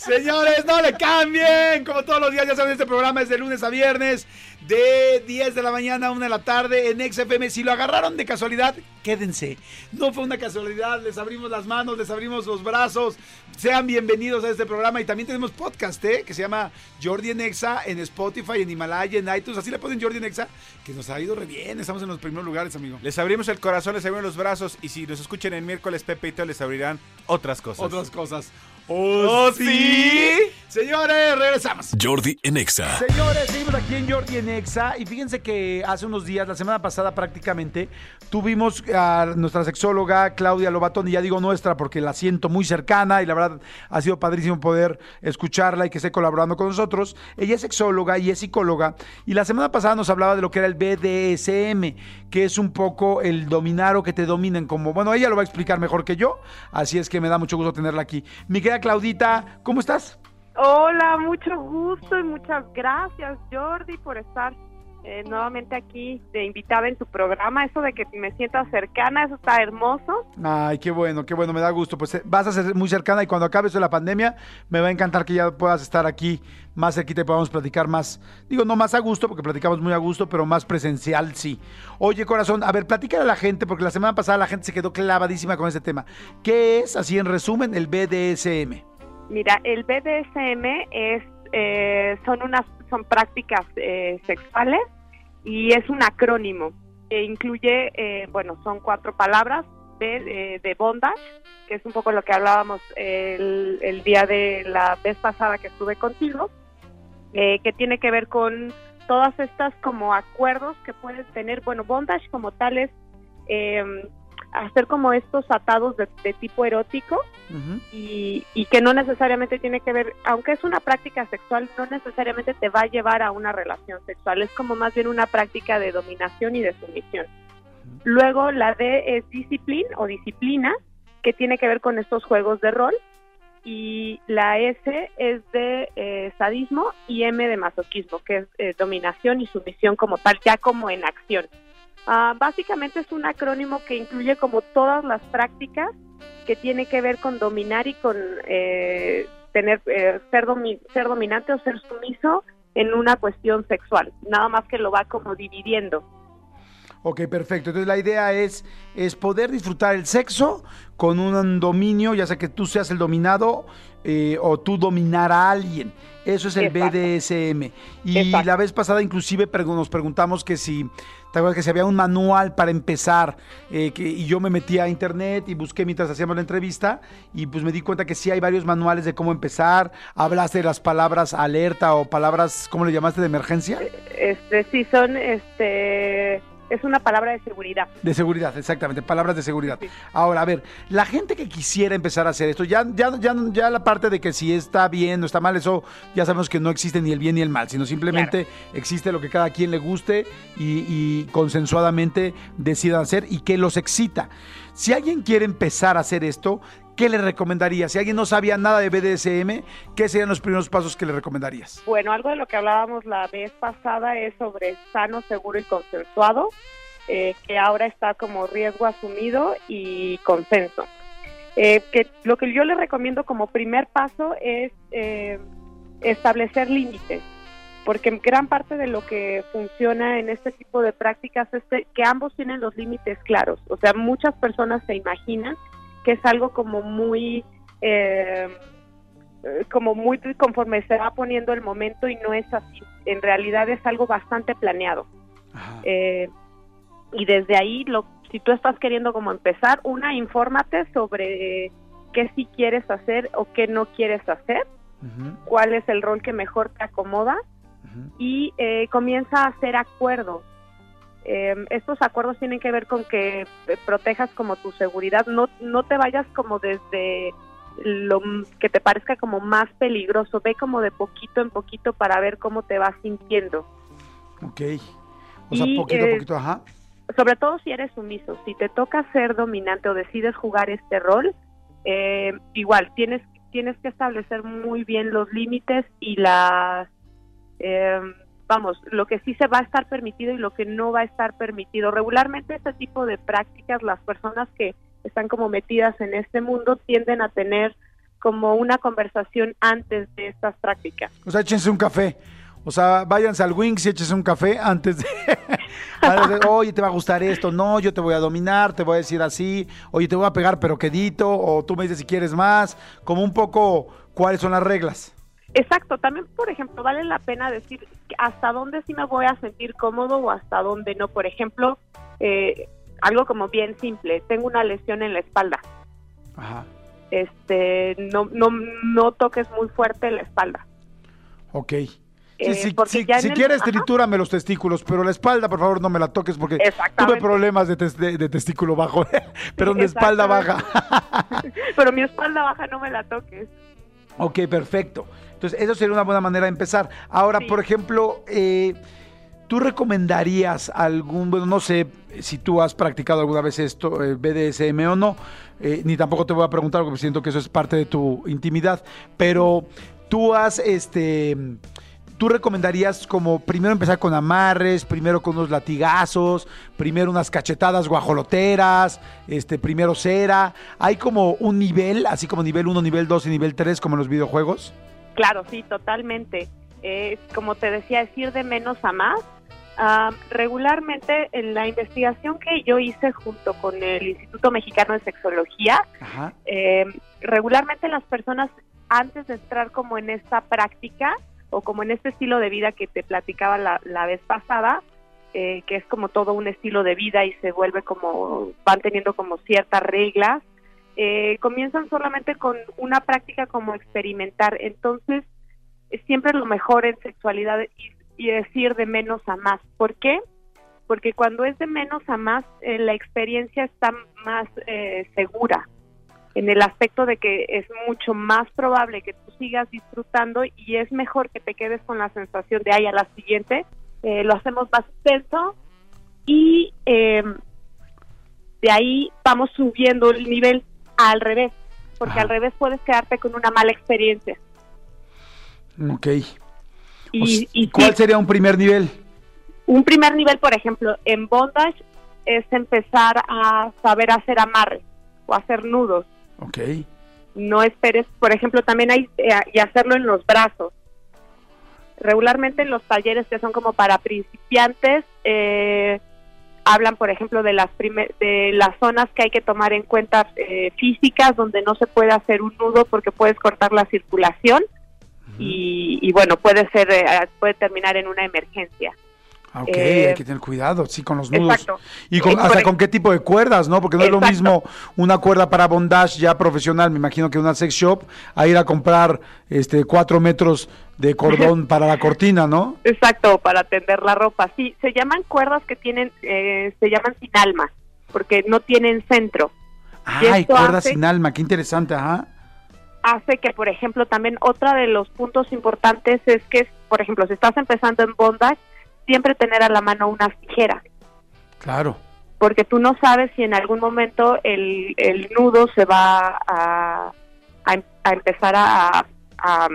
Señores, no le cambien. Como todos los días, ya saben, este programa es de lunes a viernes, de 10 de la mañana a 1 de la tarde en XFM. Si lo agarraron de casualidad, quédense. No fue una casualidad. Les abrimos las manos, les abrimos los brazos. Sean bienvenidos a este programa. Y también tenemos podcast, ¿eh? Que se llama Jordi en Exa en Spotify, en Himalaya, en iTunes. Así le ponen Jordi en Exa, que nos ha ido re bien. Estamos en los primeros lugares, amigo. Les abrimos el corazón, les abrimos los brazos y si nos escuchan el miércoles Pepe y Teo les abrirán otras cosas. Otras cosas. ¡Oh, sí! Señores, regresamos. Jordi en Exa. Señores, seguimos aquí en Jordi en Exa y fíjense que hace unos días, la semana pasada prácticamente, tuvimos a nuestra sexóloga Claudia Lobatón, y ya digo nuestra porque la siento muy cercana y la verdad ha sido padrísimo poder escucharla y que esté colaborando con nosotros. Ella es sexóloga y es psicóloga y la semana pasada nos hablaba de lo que era el BDSM, que es un poco el dominar o que te dominen como, bueno, ella lo va a explicar mejor que yo, así es que me da mucho gusto tenerla aquí. Mi querida Claudita, ¿cómo estás? Hola, mucho gusto y muchas gracias Jordi por estar eh, nuevamente aquí de invitada en tu programa. Eso de que me sientas cercana, eso está hermoso. Ay, qué bueno, qué bueno, me da gusto. Pues eh, vas a ser muy cercana y cuando acabe esto de la pandemia, me va a encantar que ya puedas estar aquí más cerquita y podamos platicar más. Digo, no más a gusto, porque platicamos muy a gusto, pero más presencial, sí. Oye, corazón, a ver, platícale a la gente, porque la semana pasada la gente se quedó clavadísima con ese tema. ¿Qué es, así en resumen, el BDSM? Mira, el BDSM es eh, son unas son prácticas eh, sexuales y es un acrónimo que incluye, eh, bueno, son cuatro palabras de, eh, de bondage, que es un poco lo que hablábamos el, el día de la vez pasada que estuve contigo, eh, que tiene que ver con todas estas como acuerdos que puedes tener. Bueno, bondage como tal es eh, hacer como estos atados de, de tipo erótico y, y que no necesariamente tiene que ver, aunque es una práctica sexual, no necesariamente te va a llevar a una relación sexual, es como más bien una práctica de dominación y de sumisión. Luego la D es discipline o disciplina, que tiene que ver con estos juegos de rol, y la S es de eh, sadismo y M de masoquismo, que es eh, dominación y sumisión como tal, ya como en acción. Ah, básicamente es un acrónimo que incluye como todas las prácticas que tiene que ver con dominar y con eh, tener eh, ser, domi- ser dominante o ser sumiso en una cuestión sexual. Nada más que lo va como dividiendo. Ok, perfecto. Entonces la idea es, es poder disfrutar el sexo con un dominio, ya sea que tú seas el dominado eh, o tú dominar a alguien. Eso es el Exacto. BDSM. Y Exacto. la vez pasada inclusive nos preguntamos que si, ¿te acuerdas que si había un manual para empezar? Eh, que, y yo me metí a internet y busqué mientras hacíamos la entrevista y pues me di cuenta que sí hay varios manuales de cómo empezar. Hablaste de las palabras alerta o palabras, ¿cómo le llamaste? De emergencia. Este sí son este es una palabra de seguridad. De seguridad, exactamente, palabras de seguridad. Sí. Ahora, a ver, la gente que quisiera empezar a hacer esto, ya, ya, ya, ya la parte de que si está bien o está mal, eso ya sabemos que no existe ni el bien ni el mal, sino simplemente existe lo que cada quien le guste y, y consensuadamente decidan hacer y que los excita. Si alguien quiere empezar a hacer esto, ¿qué le recomendaría? Si alguien no sabía nada de BDSM, ¿qué serían los primeros pasos que le recomendarías? Bueno, algo de lo que hablábamos la vez pasada es sobre sano, seguro y consensuado, eh, que ahora está como riesgo asumido y consenso. Eh, que lo que yo le recomiendo como primer paso es eh, establecer límites, porque gran parte de lo que funciona en este tipo de prácticas es que ambos tienen los límites claros. O sea, muchas personas se imaginan que es algo como muy... eh, eh, como muy conforme se va poniendo el momento y no es así. En realidad es algo bastante planeado. Eh, y desde ahí, lo, si tú estás queriendo como empezar, una, infórmate sobre qué sí quieres hacer o qué no quieres hacer, cuál es el rol que mejor te acomoda y eh, comienza a hacer acuerdos Eh, estos acuerdos tienen que ver con que eh, protejas como tu seguridad, no, no te vayas como desde lo que te parezca como más peligroso, ve como de poquito en poquito para ver cómo te vas sintiendo. Ok. O sea, Y, poquito a eh, poquito, ajá. sobre todo si eres sumiso, si te toca ser dominante o decides jugar este rol, eh, igual tienes tienes que establecer muy bien los límites y las eh, vamos lo que sí se va a estar permitido y lo que no va a estar permitido. Regularmente este tipo de prácticas las personas que están como metidas en este mundo tienden a tener como una conversación antes de estas prácticas. O sea, échense un café. O sea, váyanse al Wings y échense un café antes de, antes de, Oye, te va a gustar esto. No, yo te voy a dominar, te voy a decir así. Oye, te voy a pegar, pero quedito. O tú me dices si quieres más. Como un poco, ¿cuáles son las reglas? Exacto, también por ejemplo vale la pena decir hasta dónde sí me voy a sentir cómodo o hasta dónde no. Por ejemplo, eh, algo como bien simple, tengo una lesión en la espalda, Ajá. este, no, no, no toques muy fuerte la espalda. Ok. Sí, Eh, sí, sí, si el- quieres, ajá. tritúrame los testículos, pero la espalda, por favor, no me la toques porque tuve problemas de, tes- de- de testículo bajo, perdón, de espalda baja. Pero mi espalda baja no me la toques. Ok, perfecto. Entonces, eso sería una buena manera de empezar. Ahora, Sí. por ejemplo, eh, ¿tú recomendarías algún, bueno, no sé si tú has practicado alguna vez esto, eh, BDSM o no, eh, ni tampoco te voy a preguntar porque siento que eso es parte de tu intimidad, pero tú has, este, ¿tú recomendarías como primero empezar con amarres, primero con unos latigazos, primero unas cachetadas guajoloteras, este, primero cera? ¿Hay como un nivel, así como nivel 1, nivel 2 y nivel 3 como en los videojuegos? Claro, sí, totalmente. Eh, como te decía, es ir de menos a más. Ah, regularmente en la investigación que yo hice junto con el Instituto Mexicano de Sexología, eh, regularmente las personas antes de entrar como en esta práctica o como en este estilo de vida que te platicaba la, la vez pasada, eh, que es como todo un estilo de vida y se vuelve como, van teniendo como ciertas reglas, eh, comienzan solamente con una práctica como experimentar. Entonces, es siempre lo mejor en sexualidad y decir de menos a más. ¿Por qué? Porque cuando es de menos a más, eh, la experiencia está más eh, segura en el aspecto de que es mucho más probable que tú sigas disfrutando y es mejor que te quedes con la sensación de, ay, a la siguiente, eh, lo hacemos más intenso y eh, de ahí vamos subiendo el nivel al revés, porque al revés puedes quedarte con una mala experiencia. Ok. Y, O s- y sí, ¿Cuál sería un primer nivel? un primer nivel, por ejemplo, en bondage es empezar a saber hacer amarres o hacer nudos. Ok. no esperes, por ejemplo, también hay eh, y hacerlo en los brazos. Regularmente en los talleres que son como para principiantes eh, hablan, por ejemplo, de las de las zonas que hay que tomar en cuenta eh, físicas donde no se puede hacer un nudo porque puedes cortar la circulación y, y, bueno puede ser eh, puede terminar en una emergencia. Ok, Eh, hay que tener cuidado, sí, con los nudos. Exacto. Y con, Eh, hasta con qué tipo de cuerdas, ¿no? Porque no es lo mismo una cuerda para bondage ya profesional, me imagino que una sex shop, a ir a comprar este cuatro metros de cordón para la cortina, ¿no? Exacto, para tender la ropa. Sí, se llaman cuerdas que tienen, eh, se llaman sin alma, porque no tienen centro. Ay, cuerdas hace- sin alma, qué interesante, ajá. Hace que, por ejemplo, también otra de los puntos importantes es que, por ejemplo, si estás empezando en bondage, siempre tener a la mano unas tijeras, Claro. porque tú no sabes si en algún momento el, el nudo se va a, a, em- a empezar a, a-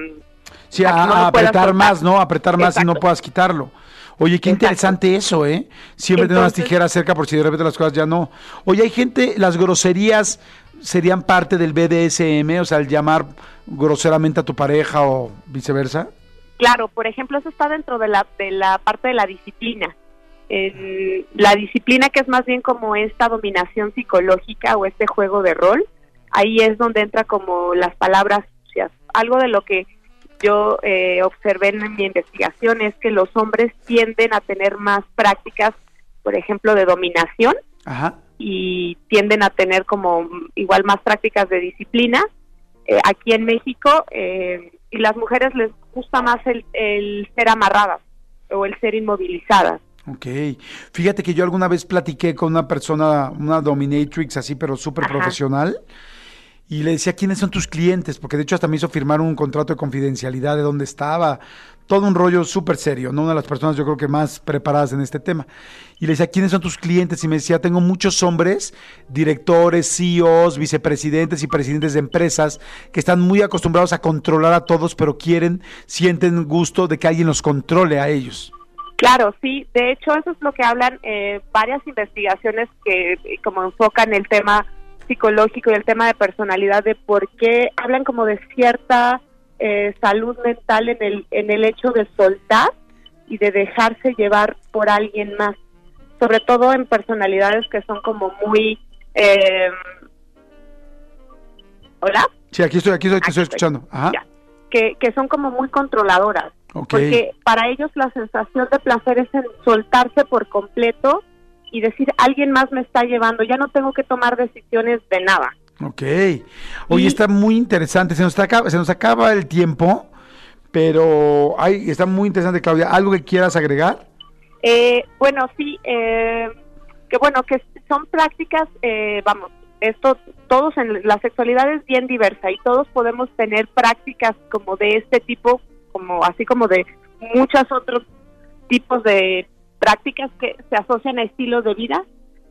Sí, a no apretar más, ¿no? Apretar más y no puedas quitarlo. Oye, qué Exacto. interesante eso, ¿eh? Siempre tener unas tijeras cerca por si de repente las cosas ya no. Oye, hay gente, las groserías serían parte del BDSM, o sea, el llamar groseramente a tu pareja o viceversa. Claro, por ejemplo, eso está dentro de la, de la parte de la disciplina. En la disciplina que es más bien como esta dominación psicológica o este juego de rol, ahí es donde entra como las palabras sucias. Algo de lo que yo eh, observé en mi investigación es que los hombres tienden a tener más prácticas, por ejemplo, de dominación Ajá. y tienden a tener como igual más prácticas de disciplina. Eh, aquí en México, eh, y las mujeres les gusta más el, el ser amarradas o el ser inmovilizadas. Ok. Fíjate que yo alguna vez platiqué con una persona, una dominatrix así, pero súper profesional, y le decía quiénes son tus clientes, porque de hecho hasta me hizo firmar un contrato de confidencialidad de dónde estaba, todo un rollo súper serio, ¿no? Una de las personas yo creo que más preparadas en este tema. Y le decía, ¿quiénes son tus clientes? Y me decía, tengo muchos hombres, directores, CEOs, vicepresidentes y presidentes de empresas que están muy acostumbrados a controlar a todos, pero quieren, sienten gusto de que alguien los controle a ellos. Claro, sí. De hecho, eso es lo que hablan eh, varias investigaciones que eh, como enfocan el tema psicológico y el tema de personalidad, de por qué hablan como de cierta eh, salud mental en el, en el hecho de soltar y de dejarse llevar por alguien más. Sobre todo en personalidades que son como muy... eh, ¿Hola? Sí, aquí estoy, aquí estoy, te Aquí estoy escuchando. Ajá. Ya. Que, que son como muy controladoras. Porque para ellos la sensación de placer es en soltarse por completo y decir, alguien más me está llevando, ya no tengo que tomar decisiones de nada. Ok. Oye, Y- está muy interesante. Se nos, acaba, se nos acaba el tiempo, pero ay, está muy interesante, Claudia. ¿Algo que quieras agregar? Eh, bueno, sí, eh, que bueno, que son prácticas, eh, vamos, esto, todos en la sexualidad es bien diversa y todos podemos tener prácticas como de este tipo, como así como de muchos otros tipos de prácticas que se asocian a estilos de vida,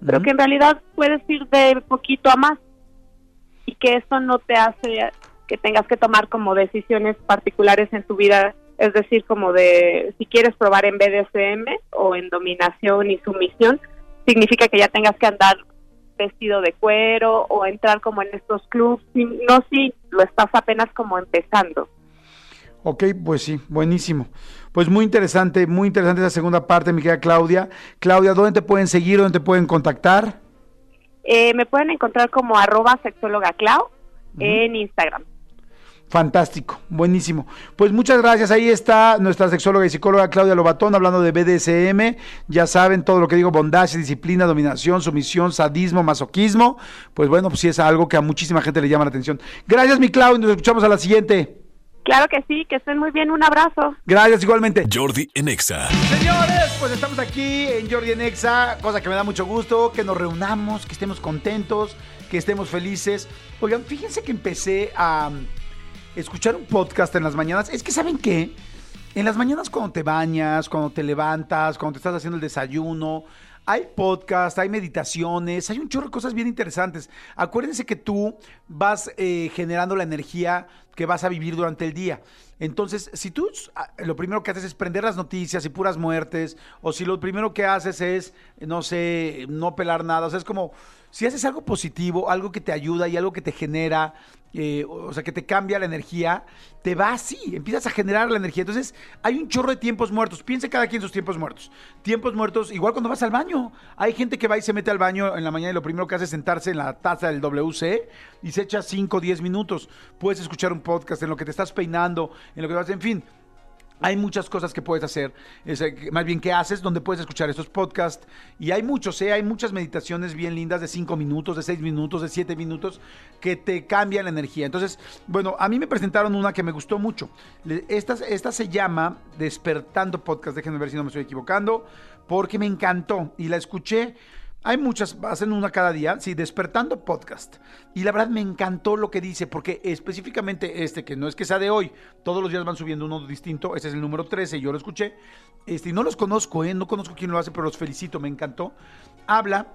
pero Ujú. que en realidad puedes ir de poquito a más y que eso no te hace que tengas que tomar como decisiones particulares en tu vida, es decir, como de si quieres probar en BDSM o en dominación y sumisión, significa que ya tengas que andar vestido de cuero o entrar como en estos clubs, no si lo estás apenas como empezando. Ok, pues sí, buenísimo. Pues muy interesante, muy interesante esa segunda parte, mi querida Claudia. Claudia, ¿dónde te pueden seguir? ¿Dónde te pueden contactar? Eh, me pueden encontrar como arroba sexóloga Clau en Instagram. Fantástico, buenísimo. Pues muchas gracias. Ahí está nuestra sexóloga y psicóloga Claudia Lobatón hablando de BDSM. Ya saben todo lo que digo, bondad, disciplina, dominación, sumisión, sadismo, masoquismo. Pues bueno, pues sí es algo que a muchísima gente le llama la atención. Gracias, mi Claudia. Nos escuchamos a la siguiente. Claro que sí, que estén muy bien, un abrazo. Gracias igualmente. Jordi en Exa. Señores, pues estamos aquí en Jordi en Exa, cosa que me da mucho gusto, que nos reunamos, que estemos contentos, que estemos felices. Oigan, fíjense que empecé a um, escuchar un podcast en las mañanas. Es que, ¿saben qué? En las mañanas cuando te bañas, cuando te levantas, cuando te estás haciendo el desayuno, hay podcast, hay meditaciones, hay un chorro de cosas bien interesantes. Acuérdense que tú vas eh, generando la energía que vas a vivir durante el día. Entonces, si tú ah, lo primero que haces es prender las noticias y puras muertes, o si lo primero que haces es, no sé, no pelar nada, o sea, es como, si haces algo positivo, algo que te ayuda y algo que te genera, eh, o sea, que te cambia la energía, te va así, empiezas a generar la energía. Entonces, hay un chorro de tiempos muertos. Piense cada quien sus tiempos muertos. Tiempos muertos, igual cuando vas al baño. Hay gente que va y se mete al baño en la mañana y lo primero que hace es sentarse en la taza del WC y se echa 5 o 10 minutos. Puedes escuchar un podcast en lo que te estás peinando, en lo que vas, en fin. Hay muchas cosas que puedes hacer, es, eh, más bien que haces, donde puedes escuchar estos podcasts. Y hay muchos, ¿eh? hay muchas meditaciones bien lindas de 5 minutos, de 6 minutos, de 7 minutos, que te cambian la energía. Entonces, bueno, a mí me presentaron una que me gustó mucho. Esta, esta se llama Despertando Podcast, déjenme ver si no me estoy equivocando, porque me encantó y la escuché. Hay muchas, hacen una cada día, sí, Despertando Podcast. Y la verdad me encantó lo que dice, porque específicamente este, que no es que sea de hoy, todos los días van subiendo uno distinto, ese es el número 13, yo lo escuché. Este, y no los conozco, ¿eh? no conozco quién lo hace, pero los felicito, me encantó. Habla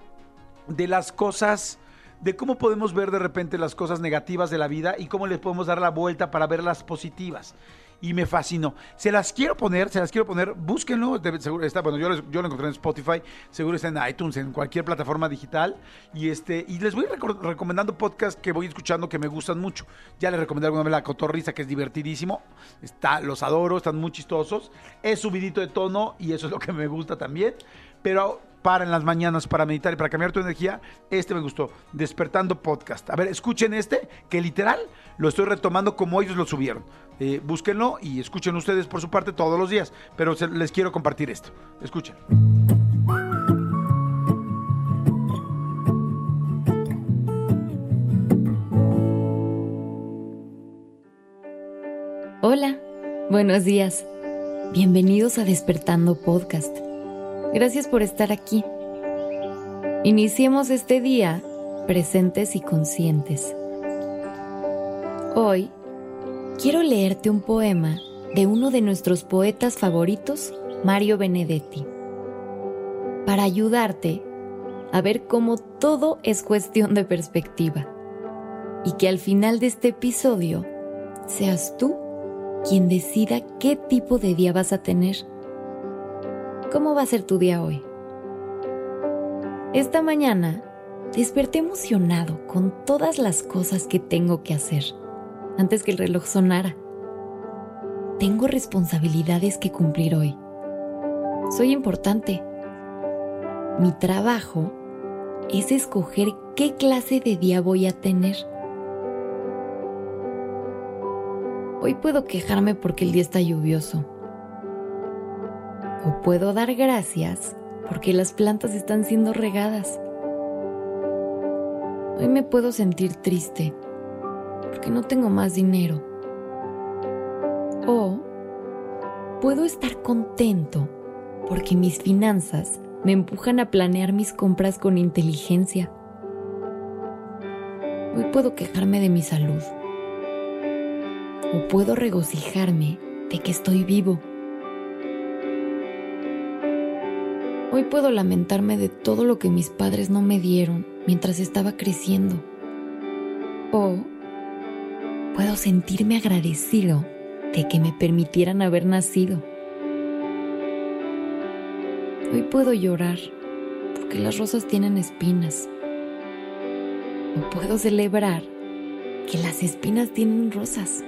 de las cosas, de cómo podemos ver de repente las cosas negativas de la vida y cómo les podemos dar la vuelta para ver las positivas. Y me fascinó. Se las quiero poner, se las quiero poner. Búsquenlo. seguro está, bueno, yo, yo lo encontré en Spotify. Seguro está en iTunes, en cualquier plataforma digital. Y este y les voy recomendando podcasts que voy escuchando que me gustan mucho. Ya les recomendé alguna vez La Cotorriza, que es divertidísimo. Está, los adoro, están muy chistosos. Es subidito de tono y eso es lo que me gusta también. Pero para en las mañanas, para meditar y para cambiar tu energía, este me gustó. Despertando Podcast. A ver, escuchen este, que literal lo estoy retomando como ellos lo subieron. Eh, búsquenlo y escuchen ustedes por su parte todos los días. Pero les quiero compartir esto. Escuchen. Hola, buenos días. Bienvenidos a Despertando Podcast. Gracias por estar aquí. Iniciemos este día presentes y conscientes. Hoy quiero leerte un poema de uno de nuestros poetas favoritos, Mario Benedetti, para ayudarte a ver cómo todo es cuestión de perspectiva y que al final de este episodio seas tú quien decida qué tipo de día vas a tener. ¿Cómo va a ser tu día hoy? Esta mañana desperté emocionado con todas las cosas que tengo que hacer antes que el reloj sonara. Tengo responsabilidades que cumplir hoy. Soy importante. Mi trabajo es escoger qué clase de día voy a tener. Hoy puedo quejarme porque el día está lluvioso. O puedo dar gracias porque las plantas están siendo regadas. Hoy me puedo sentir triste porque no tengo más dinero. O puedo estar contento porque mis finanzas me empujan a planear mis compras con inteligencia. Hoy puedo quejarme de mi salud o puedo regocijarme de que estoy vivo. Hoy puedo lamentarme de todo lo que mis padres no me dieron mientras estaba creciendo. O puedo sentirme agradecido de que me permitieran haber nacido. Hoy puedo llorar porque las rosas tienen espinas. O puedo celebrar que las espinas tienen rosas.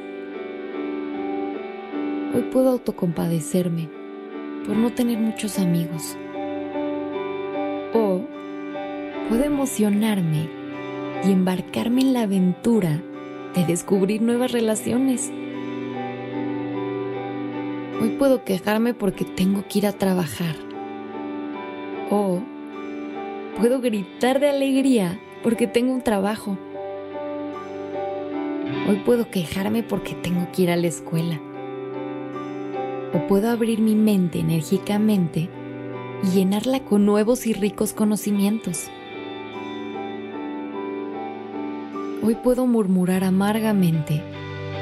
Hoy puedo autocompadecerme por no tener muchos amigos. O puedo emocionarme y embarcarme en la aventura de descubrir nuevas relaciones. Hoy puedo quejarme porque tengo que ir a trabajar. O puedo gritar de alegría porque tengo un trabajo. Hoy puedo quejarme porque tengo que ir a la escuela o puedo abrir mi mente enérgicamente y llenarla con nuevos y ricos conocimientos. Hoy puedo murmurar amargamente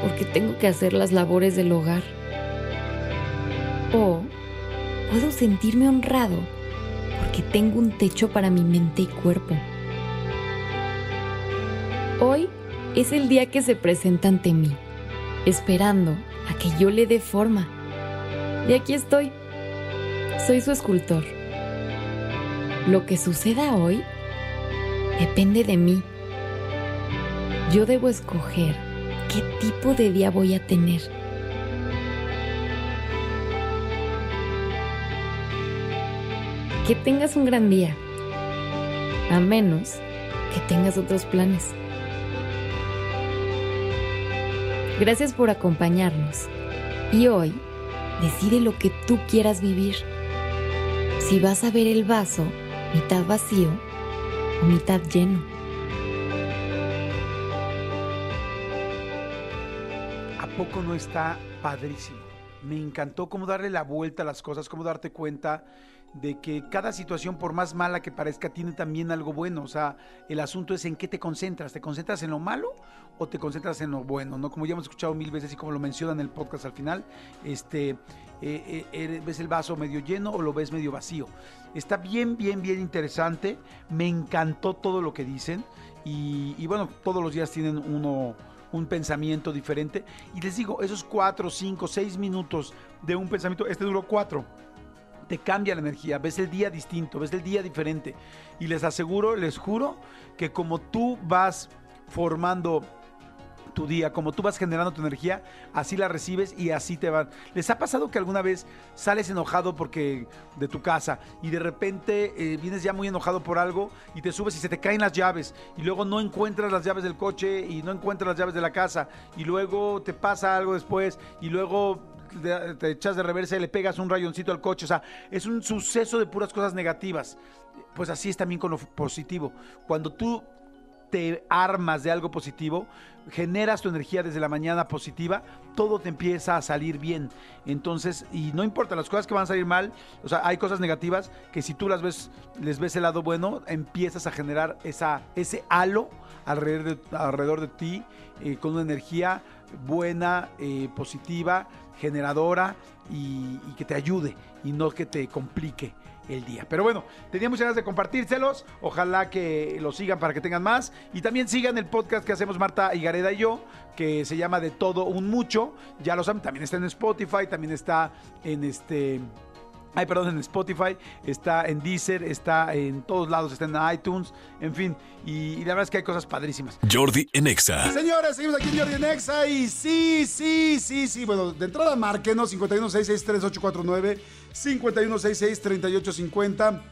porque tengo que hacer las labores del hogar. O puedo sentirme honrado porque tengo un techo para mi mente y cuerpo. Hoy es el día que se presenta ante mí, esperando a que yo le dé forma y aquí estoy. Soy su escultor. Lo que suceda hoy depende de mí. Yo debo escoger qué tipo de día voy a tener. Que tengas un gran día, a menos que tengas otros planes. Gracias por acompañarnos. Y hoy Decide lo que tú quieras vivir. Si vas a ver el vaso mitad vacío o mitad lleno. Poco no está padrísimo? Me encantó cómo darle la vuelta a las cosas, cómo darte cuenta de que cada situación, por más mala que parezca, tiene también algo bueno. O sea, el asunto es en qué te concentras. ¿Te concentras en lo malo o te concentras en lo bueno? ¿no? Como ya hemos escuchado mil veces y como lo mencionan en el podcast al final, este, eh, eh, ¿ves el vaso medio lleno o lo ves medio vacío? Está bien, bien, bien interesante. Me encantó todo lo que dicen. Y, y bueno, todos los días tienen uno un pensamiento diferente. Y les digo, esos cuatro, cinco, seis minutos de un pensamiento, este duró cuatro te cambia la energía, ves el día distinto, ves el día diferente. Y les aseguro, les juro, que como tú vas formando tu día, como tú vas generando tu energía, así la recibes y así te van. ¿Les ha pasado que alguna vez sales enojado porque de tu casa y de repente eh, vienes ya muy enojado por algo y te subes y se te caen las llaves y luego no encuentras las llaves del coche y no encuentras las llaves de la casa y luego te pasa algo después y luego te echas de reversa y le pegas un rayoncito al coche. O sea, es un suceso de puras cosas negativas. Pues así es también con lo positivo. Cuando tú te armas de algo positivo, generas tu energía desde la mañana positiva, todo te empieza a salir bien. Entonces, y no importa, las cosas que van a salir mal, o sea, hay cosas negativas que si tú las ves, les ves el lado bueno, empiezas a generar esa, ese halo alrededor de, ti, eh, con una energía buena, eh, positiva, generadora y que te ayude y no que te complique el día. Pero bueno, tenía muchas ganas de compartírselos. Ojalá que lo sigan para que tengan más. Y también sigan el podcast que hacemos Marta Higareda y yo, que se llama De Todo Un Mucho. Ya lo saben, también está en Spotify, también está en este. Ay, perdón, en Spotify, está en Deezer, está en todos lados, está en iTunes, en fin. Y, y la verdad es que hay cosas padrísimas. Jordi en Exa. Señores, seguimos aquí en Jordi en Exa y sí, sí, sí, sí. Bueno, de entrada márquenos 51663849, 51663850.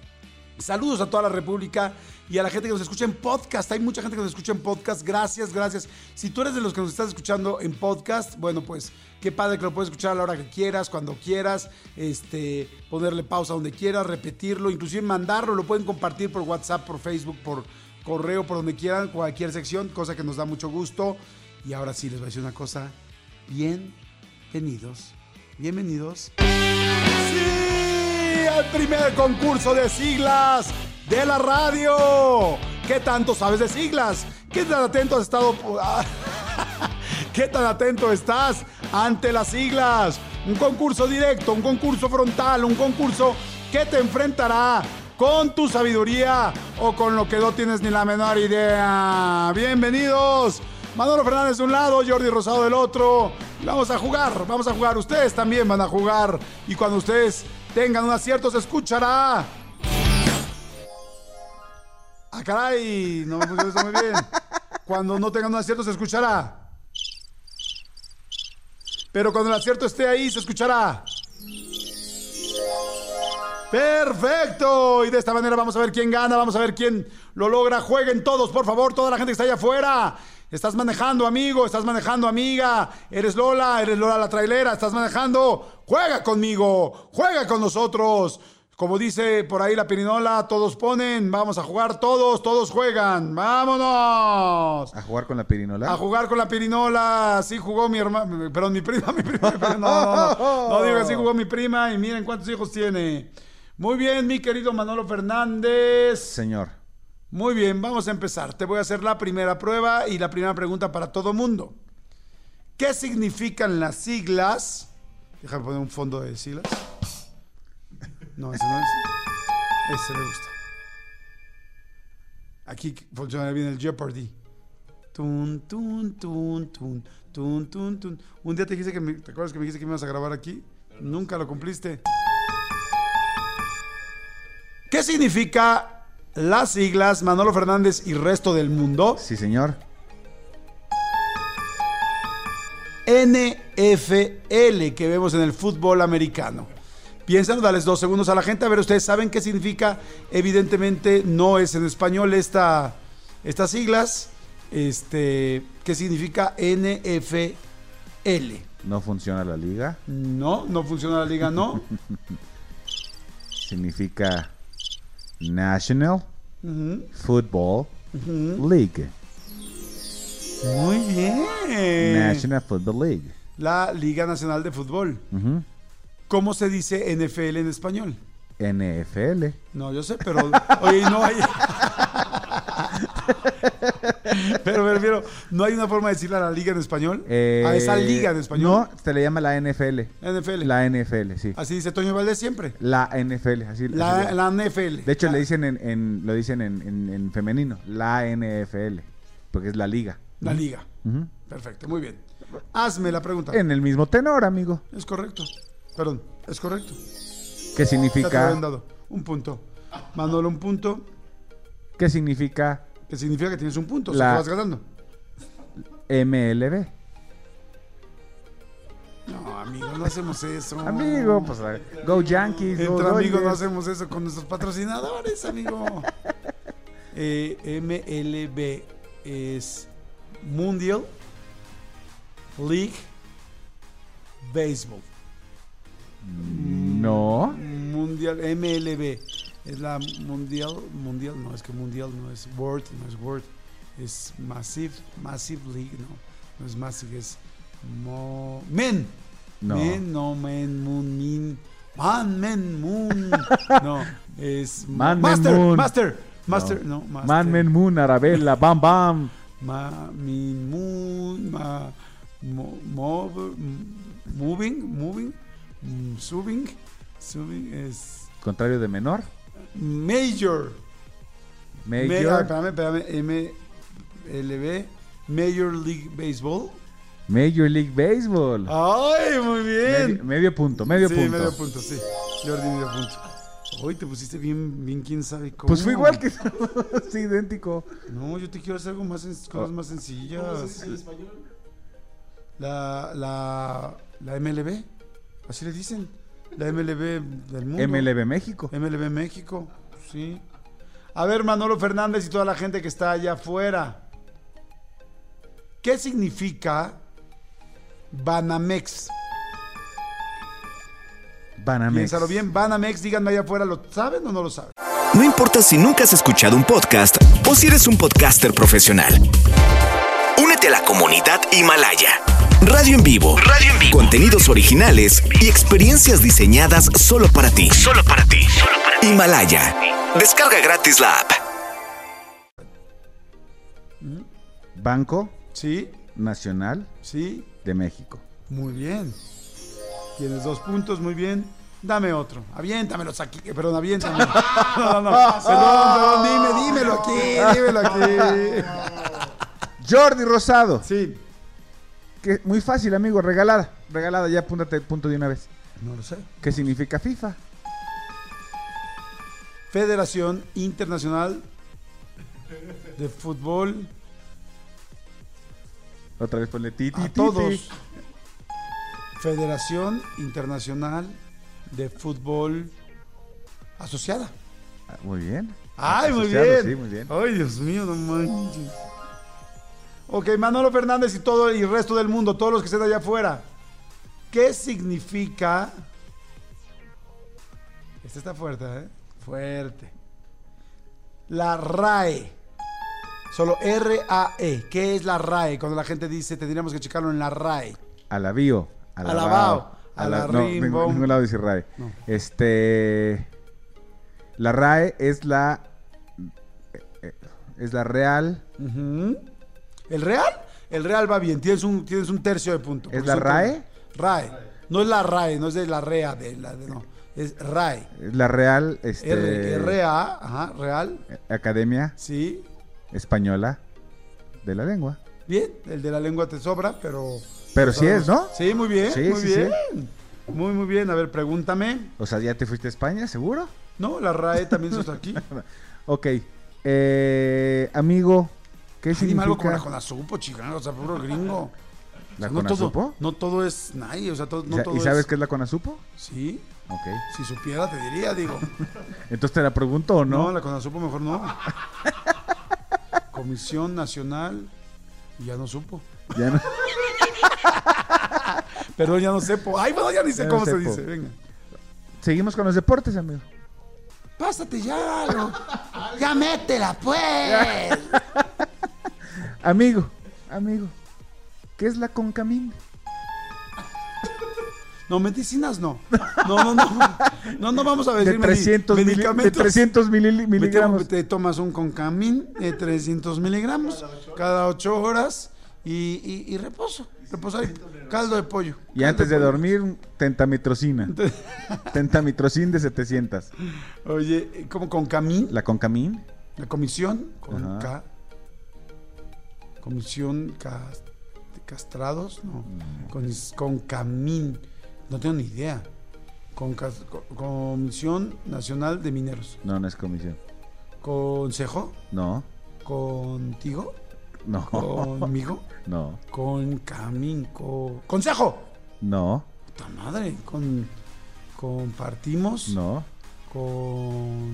Saludos a toda la República y a la gente que nos escucha en podcast. Hay mucha gente que nos escucha en podcast. Gracias, gracias. Si tú eres de los que nos estás escuchando en podcast, bueno, pues qué padre que lo puedes escuchar a la hora que quieras, cuando quieras, este, ponerle pausa donde quieras, repetirlo, inclusive mandarlo. Lo pueden compartir por WhatsApp, por Facebook, por correo, por donde quieran, cualquier sección, cosa que nos da mucho gusto. Y ahora sí les voy a decir una cosa. Bienvenidos, bienvenidos. Sí, al primer concurso de siglas de la radio. ¿Qué tanto sabes de siglas? ¿Qué tan atento has estado? ¿Qué tan atento estás ante las siglas? Un concurso directo, un concurso frontal, un concurso que te enfrentará con tu sabiduría o con lo que no tienes ni la menor idea. Bienvenidos. Manolo Fernández de un lado, Jordi Rosado del otro. Vamos a jugar, vamos a jugar. Ustedes también van a jugar. Y cuando ustedes tengan un acierto, se escuchará. Ah, caray, no me pusieron eso muy bien. Cuando no tengan un acierto, se escuchará. Pero cuando el acierto esté ahí, se escuchará. Perfecto. Y de esta manera vamos a ver quién gana, vamos a ver quién lo logra. Jueguen todos, por favor, toda la gente que está allá afuera. Estás manejando, amigo, estás manejando, amiga. Eres Lola, eres Lola la trailera, estás manejando. Juega conmigo, juega con nosotros. Como dice por ahí la pirinola, todos ponen, vamos a jugar todos, todos juegan. Vámonos. A jugar con la pirinola. A jugar con la pirinola. Sí jugó mi hermana, perdón, mi prima, mi prima. mi prima. No, no, no, no digo que sí jugó mi prima y miren cuántos hijos tiene. Muy bien, mi querido Manolo Fernández. Señor. Muy bien, vamos a empezar. Te voy a hacer la primera prueba y la primera pregunta para todo mundo. ¿Qué significan las siglas? Déjame poner un fondo de siglas. No, ese no es. Ese me gusta. Aquí funciona bien el Jeopardy. Tun, tun, tun, tun, tun, tun, tun. Un día te dijiste que me, ¿te acuerdas que me dijiste que me ibas a grabar aquí? Nunca lo cumpliste. ¿Qué significa las siglas Manolo Fernández y resto del mundo? Sí, señor. NFL que vemos en el fútbol americano. Piensan, dales dos segundos a la gente. A ver, ustedes saben qué significa. Evidentemente no es en español esta, estas siglas. Este, ¿Qué significa NFL? No funciona la liga. No, no funciona la liga, no. Significa National Football. League. Muy bien. National Football League. La Liga Nacional de Fútbol. ¿Cómo se dice NFL en español? NFL. No, yo sé, pero. Oye, no hay. pero me refiero, ¿no hay una forma de decirle a la liga en español? Eh, a esa liga en español. No, se le llama la NFL. NFL. La NFL, sí. Así dice Toño Valdés siempre. La NFL, así, así La, le- la NFL. De hecho, La- le dicen en, en- lo dicen en, en- en femenino, la NFL, porque es la liga. La liga. Perfecto, muy bien. Hazme la pregunta. En el mismo tenor, amigo. Es correcto. Perdón, es correcto. ¿Qué significa? dado. Un punto. Manolo, un punto. ¿Qué significa Que significa que tienes un punto. O La- sea, que vas ganando. MLB? No, amigo, no hacemos eso. Amigo, pues Go Yankees, Go Entre amigos no hacemos eso con nuestros patrocinadores, amigo. Eh, MLB es Mundial League Baseball. No. Mundial MLB es la Mundial Mundial no es que Mundial no es World no es World Es Massive, Massive League, no. No es Massive, es Mo- Men. No. Men, no, Men, Moon, Min. Man, Men, Moon. No, es Man, Men, Master, Moon. Master, Master, no, Master. Man, Men, Moon, Arabella, Bam, Bam. Ma, min, moon, ma, mo, mov- m- moving, moving, mm, subing, subing es Contrario de menor. major. Me- ah, Major. espérame, espérame, MLB, Major League Baseball. Major League Baseball. ¡Ay, muy bien! Medio, medio punto, medio sí, punto. medio punto, sí. Jordi, medio punto. Hoy te pusiste bien, bien, quién sabe cómo. Pues fue igual que sí, idéntico. No, yo te quiero hacer algo más, cosas Oh. más sencillas. La, la, la MLB, así le dicen. La MLB del mundo. MLB México. MLB México, sí. A ver, Manolo Fernández y toda la gente que está allá afuera. ¿Qué significa Banamex? Banamex. Piénsalo bien, Banamex, díganme allá afuera, ¿lo saben o no lo saben? No importa si nunca has escuchado un podcast o si eres un podcaster profesional. Únete a la comunidad Himalaya. Radio en vivo. Radio en vivo. Contenidos originales y experiencias diseñadas solo para ti. Solo para ti. Himalaya. Descarga gratis la app. Banco Sí, Nacional sí, de México. muy bien. Tienes dos puntos, muy bien. Dame otro. Aviéntamelos aquí. que- Perdón, aviéntamelo. No, no, no. Perdón, perdón, dime, dímelo aquí, dímelo aquí. Jordi Rosado. Sí. Que muy fácil, amigo. Regalada. Regalada, ya apúntate el punto de una vez. No lo sé. ¿Qué significa FIFA? Federación Internacional de Fútbol Otra vez ponle ti, ti, a ti, todos. Federación Internacional de Fútbol Asociada. Ah, Muy bien. Ay, muy bien. Sí, muy bien. Ay, Dios mío, no manches. Ok, Manolo Fernández y todo el resto del mundo, todos los que estén allá afuera. ¿Qué significa? Este está fuerte, ¿eh? Fuerte. La RAE. Solo R-A-E. ¿Qué es la RAE? Cuando la gente dice, tendríamos que checarlo en la RAE. Alabío. Alabao, Ala- ala no, rim, ningún, bom. ningún lado dice RAE. No. Este. La RAE es la. eh, eh, Es la Real. Ujú. ¿El Real? El Real va bien, tienes un, tienes un tercio de punto. ¿Es la RAE? RAE. No es la RAE, no es de la REA, de la de, no. Es RAE. Es la Real. Este, R, R-A, ajá, Real, Academia sí. Española de la Lengua. Bien, el de la lengua te sobra, pero... Pero sí es, ¿no? Sí, muy bien, Sí, muy sí, bien. Muy, muy bien. A ver, pregúntame. O sea, ¿ya te fuiste a España, seguro? No, la RAE también está aquí. Ok. Eh, amigo, ¿qué Ay, dime algo significa? con la Conasupo, chingado, o sea, puro gringo. ¿La O sea, no todo, no todo es nadie, o sea, todo, ¿Y no sa- todo ¿Y sabes es... qué es la Conasupo? Sí, Ok. si supiera te diría, digo. Entonces te la pregunto o No, no. la Conasupo mejor no. Comisión Nacional. Y ya no supo. Ya no- Perdón, ya no sepo. Ay, bueno, ya ni sé Ya no cómo se dice. Venga. Seguimos con los deportes, amigo. Pásate ya. Ya métela, pues. Amigo, amigo. ¿Qué es la Concamín? No, medicinas no. No, no, no. No, no vamos a De decir 300, de medicamentos. 300 milili- Me miligramos. tomo- Te tomas un concamín de 300 miligramos cada 8 horas y, y- y reposo. Reposo ahí. Caldo de pollo. Y antes de pollo. dormir, tentamitrocina. Tentamitrocin de 700. Oye, como concamín, La Concamín. la comisión, con Ajá. K. Comisión cas- de castrados, no. Mm. Con, concamín. No tengo ni idea. Con, comisión Nacional de Mineros. No, no es comisión. Consejo, No, contigo, no, conmigo, no, con camín, co- consejo. no, Puta madre, con compartimos no. con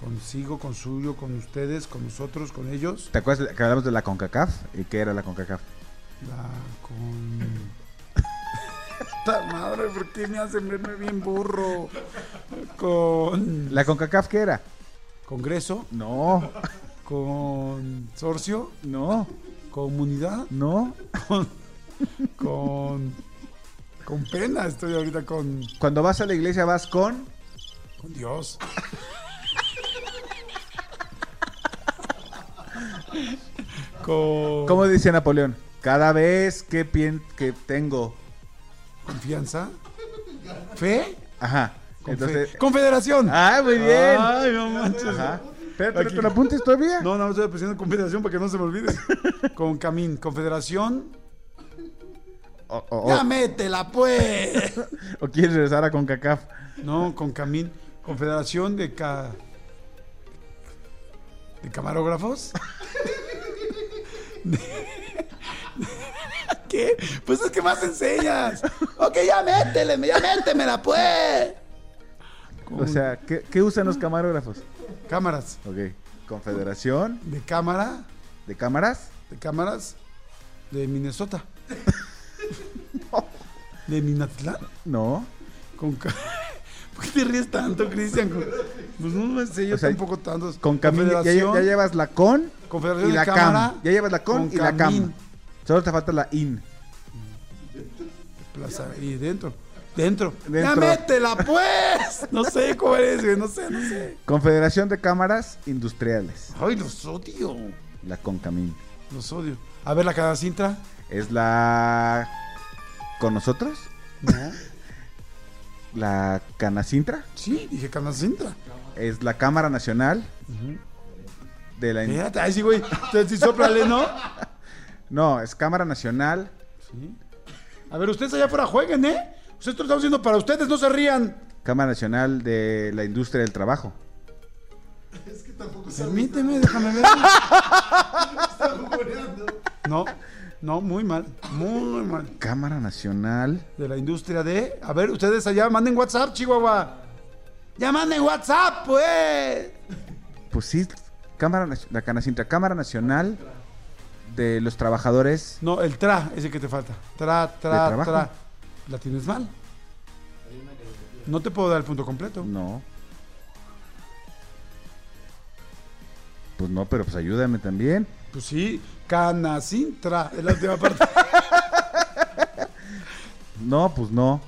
consigo, con suyo, con ustedes, con nosotros, con ellos. ¿Te acuerdas que hablamos de la CONCACAF? ¿Y qué era la CONCACAF? La con Puta madre, ¿por qué me hacen verme bien burro? Con ¿La CONCACAF qué era? Congreso, No. Consorcio. No, Comunidad. no. Con. Con. Con pena estoy ahorita con. Cuando vas a la iglesia vas con... Con Dios. Con. ¿Cómo dice Napoleón? Cada vez que, pien- que tengo... Confianza. Fe. Ajá. Con Entonces... fe. Confederación. Ah, muy bien. Ay, no manches. Ajá. Aquí. ¿te lo apuntes todavía? No, no, estoy presionando Confederación para que no se me olvide. Con Camín. Confederación. Ya métela, pues. o quieres regresar a CONCACAF. No, con Camín. Confederación de ca... ¿De camarógrafos? ¿Qué? Pues es que más enseñas. Ok, ya métele, ya métemela, pues. O sea, ¿qué, qué usan los camarógrafos? Cámaras. Ok. Confederación De cámara. de cámaras. De cámaras. De Minnesota. De Minatlán. No. Con ca- ¿Por qué te ríes tanto, Cristian? Pues no me sé, yo O sea, tampoco tantos. Con ya, ya- ya llevas la con Confederación y de la cámara. cam. Ya llevas la con, con y la cam. Solo te falta la in. Plaza y dentro. Dentro. Ya Dentro. métela, pues. No sé cómo eres, güey. No sé, no sé. Confederación de Cámaras Industriales. Ay, los odio. La Concamín. Los odio. A ver, la cada cinta. ¿Es la con nosotros? No. ¿La Canacintra? Sí, dije cada cinta. ¿Es la Cámara Nacional de la ay, sí, güey. Entonces, sí, sóplale, ¿no? No, es Cámara Nacional. Sí. A ver, ustedes allá afuera jueguen, ¿eh? Ustedes lo estamos haciendo para ustedes, no se rían. Cámara Nacional de la Industria del Trabajo. Permíteme, déjame ver. No, no, muy mal. Muy mal. Cámara Nacional. De la industria de. A ver, ustedes allá, manden WhatsApp, Chihuahua. Ya manden WhatsApp, pues. Pues sí, Cámara la Canacintra, Cámara Nacional de los Trabajadores. No, el tra, ese que te falta. Tra, tra, tra. La tienes mal. No te puedo dar el punto completo. No. Pues no, pero pues ayúdame también. Pues sí, Canacintra, es la última parte. No, pues no.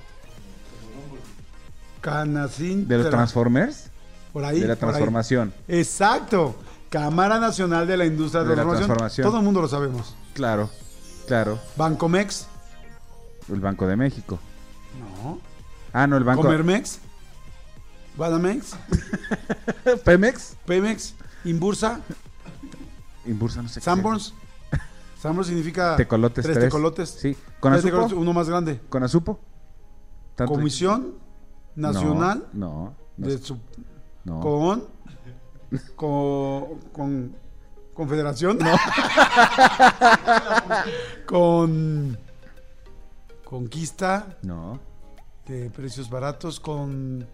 Canacintra. De los Transformers. Por ahí. de la transformación. Exacto. Cámara Nacional de la Industria de, De la transformación. transformación. Todo el mundo lo sabemos. Claro, claro. Bancomex. El Banco de México. No. Ah, no, el Banco Comermex. Banamex. Pemex. Pemex. Inbursa. Inbursa, no sé qué Sanborns. Sanborns significa Tecolotes tres, tres. tecolotes. Sí. ¿Con Tres tecolotes, uno más grande. ¿Con Azupo? ¿Tanto- Comisión Nacional No, no, de no, su no. con con con Confederación. con Conquista No. de precios baratos con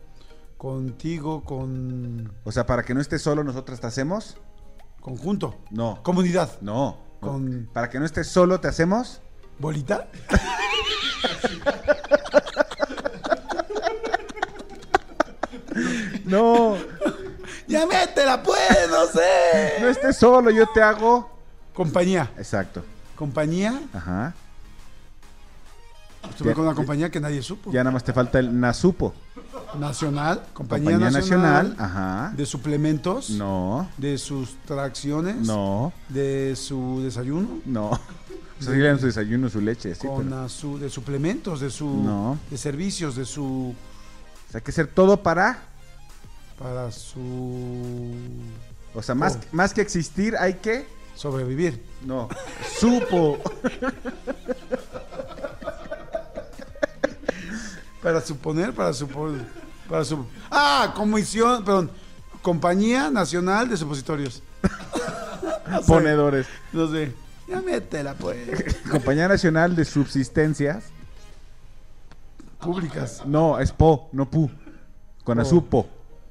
contigo con O sea, para que no estés solo, nosotros te hacemos. conjunto, No. comunidad, No. no. Con- Para que no estés solo, te hacemos. bolita. No. Ya métela pues, no sé. No estés solo, yo te hago. Compañía, Exacto. compañía, Ajá. estuve Ya- con una compañía que nadie supo. Ya nada más te falta el Nasupo. Nacional, compañía, Compañía nacional, Nacional. Ajá. de suplementos, No. de sus tracciones, No. de su desayuno, No. O sea, sí le dan su desayuno, su leche. Sí, con pero- a su, de suplementos, de su No. de servicios, de su o sea, hay que hacer todo para. Para su O sea, más, Oh. más que existir, hay que. sobrevivir. No. Supo. Para suponer, para suponer, para su Ah, comisión, perdón, Compañía Nacional de Supositorios. No sé, Ponedores. No sé. Ya métela pues. Compañía Nacional de Subsistencias. Públicas. No, es PO, no PU. Con Po. Azupo.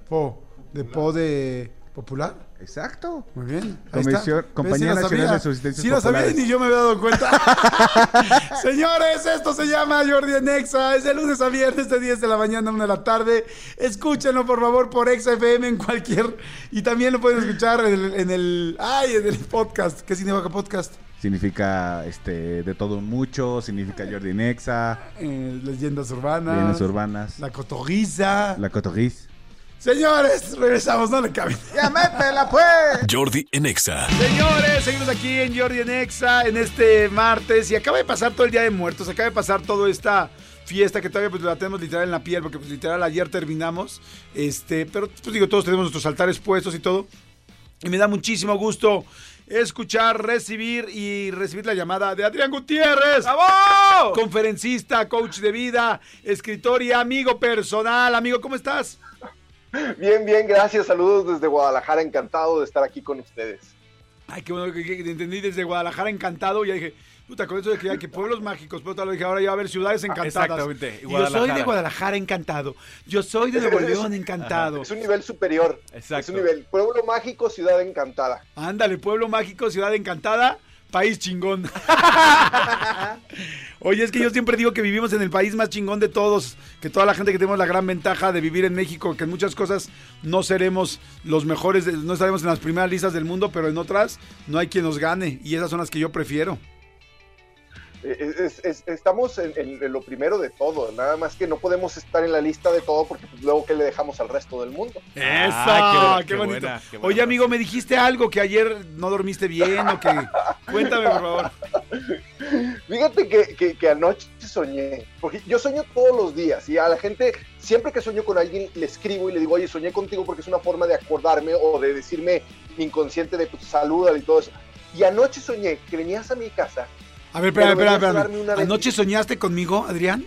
Po, de po de ¿Popular? Exacto. Muy bien. Comisión-. Compañía Nacional de Subsistencias Sí lo sabía y ni yo me había dado cuenta. Señores, esto se llama Jordi en Exa. Es de lunes a viernes de 10 de la mañana a 1 de la tarde. Escúchenlo, por favor, por Exa FM en cualquier... Y también lo pueden escuchar en el... En el ay, en el podcast. ¿Qué significa podcast? Significa este de todo mucho, significa Jordi Nexa, Eh, leyendas urbanas. Leyendas urbanas, La cotorriza. la cotorriz. Señores, regresamos, no le caben. ¡Ya métela pues! Jordi en Exa. Señores, seguimos aquí en Jordi en Exa en este martes y acaba de pasar todo el Día de Muertos, acaba de pasar toda esta fiesta que todavía pues, la tenemos literal en la piel porque pues, literal ayer terminamos, este, pero pues digo, todos tenemos nuestros altares puestos y todo. Y me da muchísimo gusto escuchar, recibir y recibir la llamada de Adrián Gutiérrez. ¡Bravo! Conferencista, coach de vida, escritor y amigo personal. Amigo, ¿cómo estás? Bien, bien, gracias. Saludos desde Guadalajara. Encantado de estar aquí con ustedes. Ay, qué bueno que, que- que entendí desde Guadalajara encantado. Y ya dije, puta, con eso de que, ya que pueblos mágicos, pero tal, dije, ahora ya va a haber ciudades encantadas. exactamente, Yo soy de Guadalajara encantado. Yo soy de Nuevo León encantado. Es un nivel superior. Exacto. Es un nivel. Pueblo mágico, ciudad encantada. Ándale, pueblo mágico, ciudad encantada, país chingón. Oye, es que yo siempre digo que vivimos en el país más chingón de todos, que toda la gente que tenemos la gran ventaja de vivir en México, que en muchas cosas no seremos los mejores, no estaremos en las primeras listas del mundo, pero en otras no hay quien nos gane y esas son las que yo prefiero. Es- es- estamos en, en- en lo primero de todo. Nada más que no podemos estar en la lista de todo porque pues, luego que le dejamos al resto del mundo. ¡Eso! Ah, ¡Qué, qué qué bonito! buena, qué buena Oye, amigo, me dijiste algo que ayer no dormiste bien o que... Cuéntame, por favor. Fíjate que, que- que anoche soñé, porque yo sueño todos los días y a la gente, siempre que sueño con alguien, le escribo y le digo, oye, soñé contigo porque es una forma de acordarme o de decirme inconsciente de pues, salúdale y todo eso. Y anoche soñé que venías a mi casa A ver, espérame, Pero espérame, venías a espérame. darme una ¿Anoche soñaste conmigo, Adrián?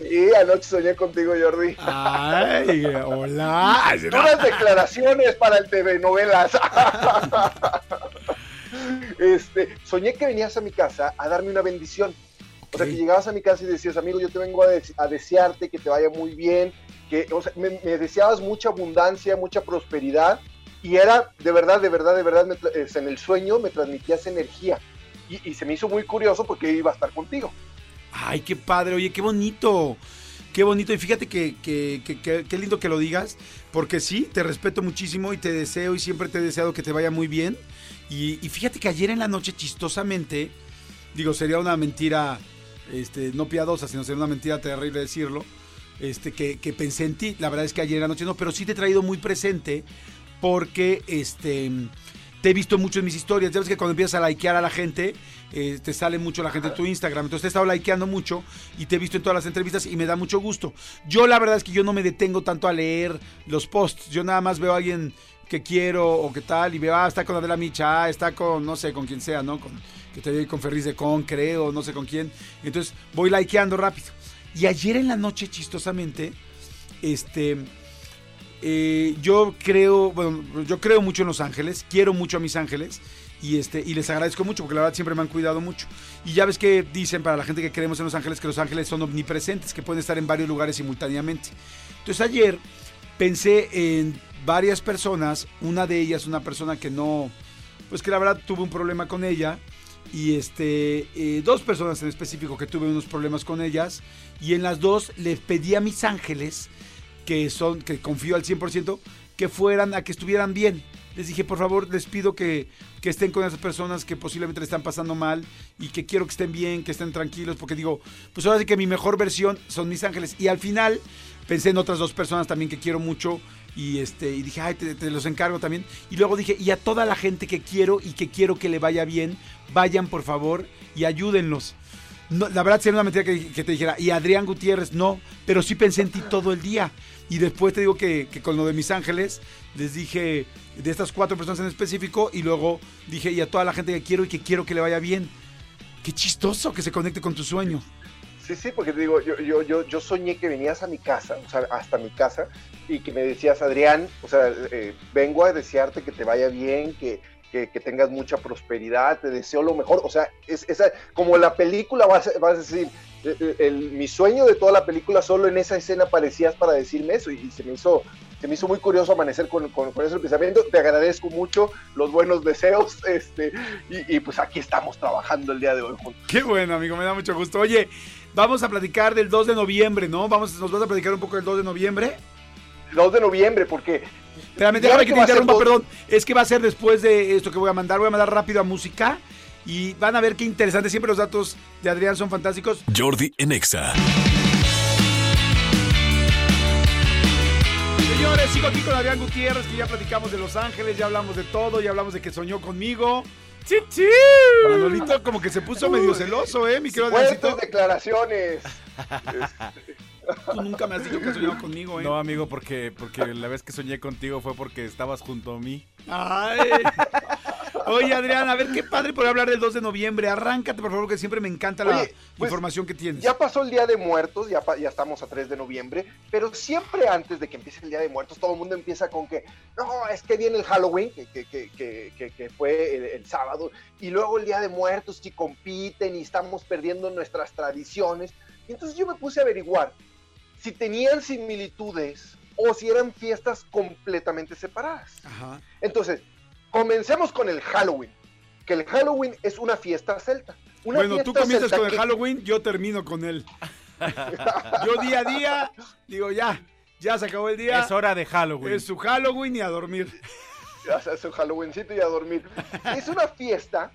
y anoche soñé contigo, Jordi. Ay, hola. Unas declaraciones para el TV novelas. este, soñé que venías a mi casa a darme una bendición. O sea, que llegabas a mi casa y decías, amigo, yo te vengo a, des- a desearte que te vaya muy bien, que, o sea, me, me deseabas mucha abundancia, mucha prosperidad, y era, de verdad, de verdad, de verdad, me es, en el sueño me transmitías energía. Y, se me hizo muy curioso porque iba a estar contigo. Ay, qué padre, oye, qué bonito. Qué bonito. Y fíjate que, que- que- qué lindo que lo digas, porque sí, te respeto muchísimo y te deseo y siempre te he deseado que te vaya muy bien. Y, y fíjate que ayer en la noche, chistosamente, digo, sería una mentira, este, no piadosa, sino sería una mentira terrible decirlo, este, que, que pensé en ti. La verdad es que ayer en la noche no, pero sí te he traído muy presente porque, este, te he visto mucho en mis historias. Ya ves que cuando empiezas a likear a la gente, eh, te sale mucho la gente en tu Instagram. Entonces te he estado likeando mucho y te he visto en todas las entrevistas y me da mucho gusto. Yo la verdad es que yo no me detengo tanto a leer los posts. Yo nada más veo a alguien que quiero o que tal y veo, ah, está con Adela Micha, ah, está con, no sé, con quien sea, ¿no? Con, que te con Ferris de Con, creo, no sé con quién. Entonces voy likeando rápido. Y ayer en la noche, chistosamente, este... Eh, yo creo, bueno, yo creo mucho en los ángeles, quiero mucho a mis ángeles y este y les agradezco mucho porque la verdad siempre me han cuidado mucho. Y ya ves que dicen para la gente que creemos en los ángeles que los ángeles son omnipresentes, que pueden estar en varios lugares simultáneamente. Entonces ayer pensé en varias personas, una de ellas una persona que no pues que la verdad tuve un problema con ella y este eh, dos personas en específico que tuve unos problemas con ellas y en las dos les pedí a mis ángeles que son que confío al 100% que fueran a que estuvieran bien. Les dije, por favor, les pido que, que estén con esas personas que posiblemente le están pasando mal y que quiero que estén bien, que estén tranquilos, porque digo, pues ahora sí que mi mejor versión son mis ángeles. Y al final pensé en otras dos personas también que quiero mucho y este y dije, ay, te, te los encargo también. Y luego dije, y a toda la gente que quiero y que quiero que le vaya bien, vayan por favor y ayúdenlos. No, la verdad sería una mentira que, que te dijera, y Adrián Gutiérrez, no, pero sí pensé en ti todo el día. Y después te digo que, que con lo de mis ángeles, les dije de estas cuatro personas en específico, y luego dije, y a toda la gente que quiero y que quiero que le vaya bien. Qué chistoso que se conecte con tu sueño. Sí, sí, porque te digo, yo, yo, yo, yo soñé que venías a mi casa, o sea, hasta mi casa, y que me decías, Adrián, o sea, eh, vengo a desearte que te vaya bien, que, que, que tengas mucha prosperidad, te deseo lo mejor, o sea, es, esa, como la película vas, vas a decir, el- el- mi sueño de toda la película solo en esa escena aparecías para decirme eso y, y se me hizo se me hizo muy curioso amanecer con, con, con ese pensamiento. Te agradezco mucho los buenos deseos este, y, y pues aquí estamos trabajando el día de hoy juntos. Qué bueno, amigo, me da mucho gusto. Oye, vamos a platicar del 2 de noviembre, ¿no? Vamos, nos vas a platicar un poco del 2 de noviembre. 2 de noviembre, porque Ya déjame que que te interrumpa, perdón. Es que va a ser después de esto que voy a mandar. Voy a mandar rápido a música. Y van a ver qué interesante. Siempre los datos de Adrián son fantásticos. Jordi en Exa. Señores, sigo aquí con Adrián Gutiérrez, que ya platicamos de Los Ángeles, ya hablamos de todo, ya hablamos de que soñó conmigo. ¡Chichi! Manolito como que se puso medio celoso, ¿eh, mi querido declaraciones. Tú nunca me has dicho que has soñado conmigo, ¿eh? No, amigo, porque, porque la vez que soñé contigo fue porque estabas junto a mí. Ay. Oye, Adrián, a ver qué padre poder hablar del 2 de noviembre. Arráncate, por favor, que siempre me encanta la pues, información que tienes. Ya pasó el Día de Muertos, ya, ya estamos a 3 de noviembre, pero siempre antes de que empiece el Día de Muertos, todo el mundo empieza con que, no, es que viene el Halloween, que, que, que, que, que- que fue el, el sábado, y luego el Día de Muertos, y compiten, y estamos perdiendo nuestras tradiciones. Y entonces yo me puse a averiguar si tenían similitudes o si eran fiestas completamente separadas. Ajá. Entonces, comencemos con el Halloween, que el Halloween es una fiesta celta. Una Bueno, tú comienzas con el que- Halloween, yo termino con él. Yo día a día, digo, ya, ya se acabó el día. Es hora de Halloween. Es su Halloween y a dormir. ya un Halloweencito y a dormir. Es una fiesta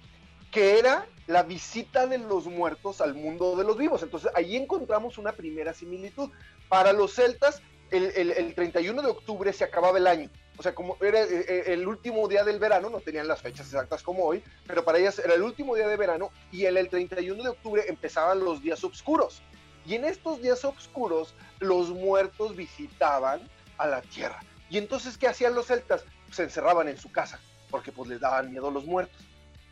que era la visita de los muertos al mundo de los vivos. Entonces ahí encontramos una primera similitud. Para los celtas, el, el- el 31 de octubre se acababa el año. O sea, como era eh, eh, el último día del verano, no tenían las fechas exactas como hoy, pero para ellas era el último día de verano y el, el 31 de octubre empezaban los días oscuros. Y en estos días oscuros, los muertos visitaban a la tierra. Y entonces, ¿qué hacían los celtas? Se encerraban en su casa, porque pues les daban miedo los muertos.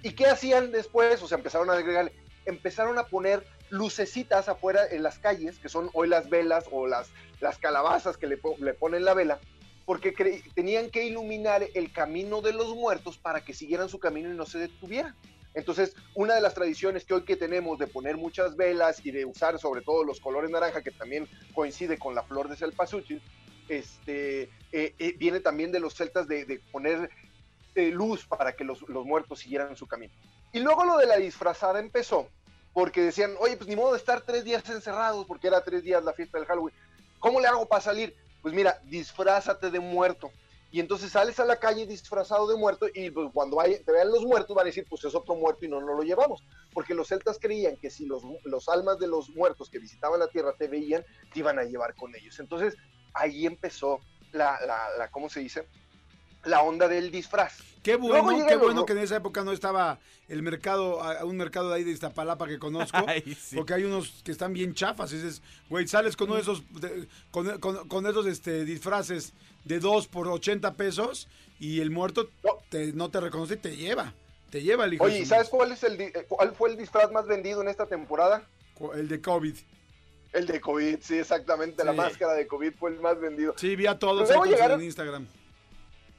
¿Y qué hacían después? O sea, empezaron a agregar, empezaron a poner lucecitas afuera en las calles, que son hoy las velas o las, las calabazas que le, le ponen la vela, porque tenían que iluminar el camino de los muertos para que siguieran su camino y no se detuvieran. Entonces, una de las tradiciones que hoy que tenemos de poner muchas velas y de usar sobre todo los colores naranja, que también coincide con la flor de cempasúchil, este, eh, eh, viene también de los celtas de, de poner eh, luz para que los, los muertos siguieran su camino. Y luego lo de la disfrazada empezó, porque decían, oye, pues ni modo de estar tres días encerrados, porque era tres días la fiesta del Halloween. ¿Cómo le hago para salir? Pues mira, disfrázate de muerto. Y entonces sales a la calle disfrazado de muerto y pues, cuando te vean los muertos van a decir, pues es otro muerto y no lo llevamos. Porque los celtas creían que si los, los almas de los muertos que visitaban la tierra te veían, te iban a llevar con ellos. Entonces ahí empezó la, la, la ¿cómo se dice? La onda del disfraz. Qué bueno, qué bueno que en esa época no estaba el mercado, un mercado de ahí de Iztapalapa que conozco. Ay, sí. Porque hay unos que están bien chafas. Y dices, güey, sales con uno de esos, de- con, con- con esos este, disfraces de 2 por 80 pesos y el muerto No. te- no te reconoce y te lleva. Te lleva el hijo. Oye, ¿y su sabes cuál, es el, eh, cuál fue el disfraz más vendido en esta temporada? El de COVID. El de COVID, sí, exactamente. La máscara de COVID fue el más vendido. Sí, vi a todos ahí llegaron- en Instagram.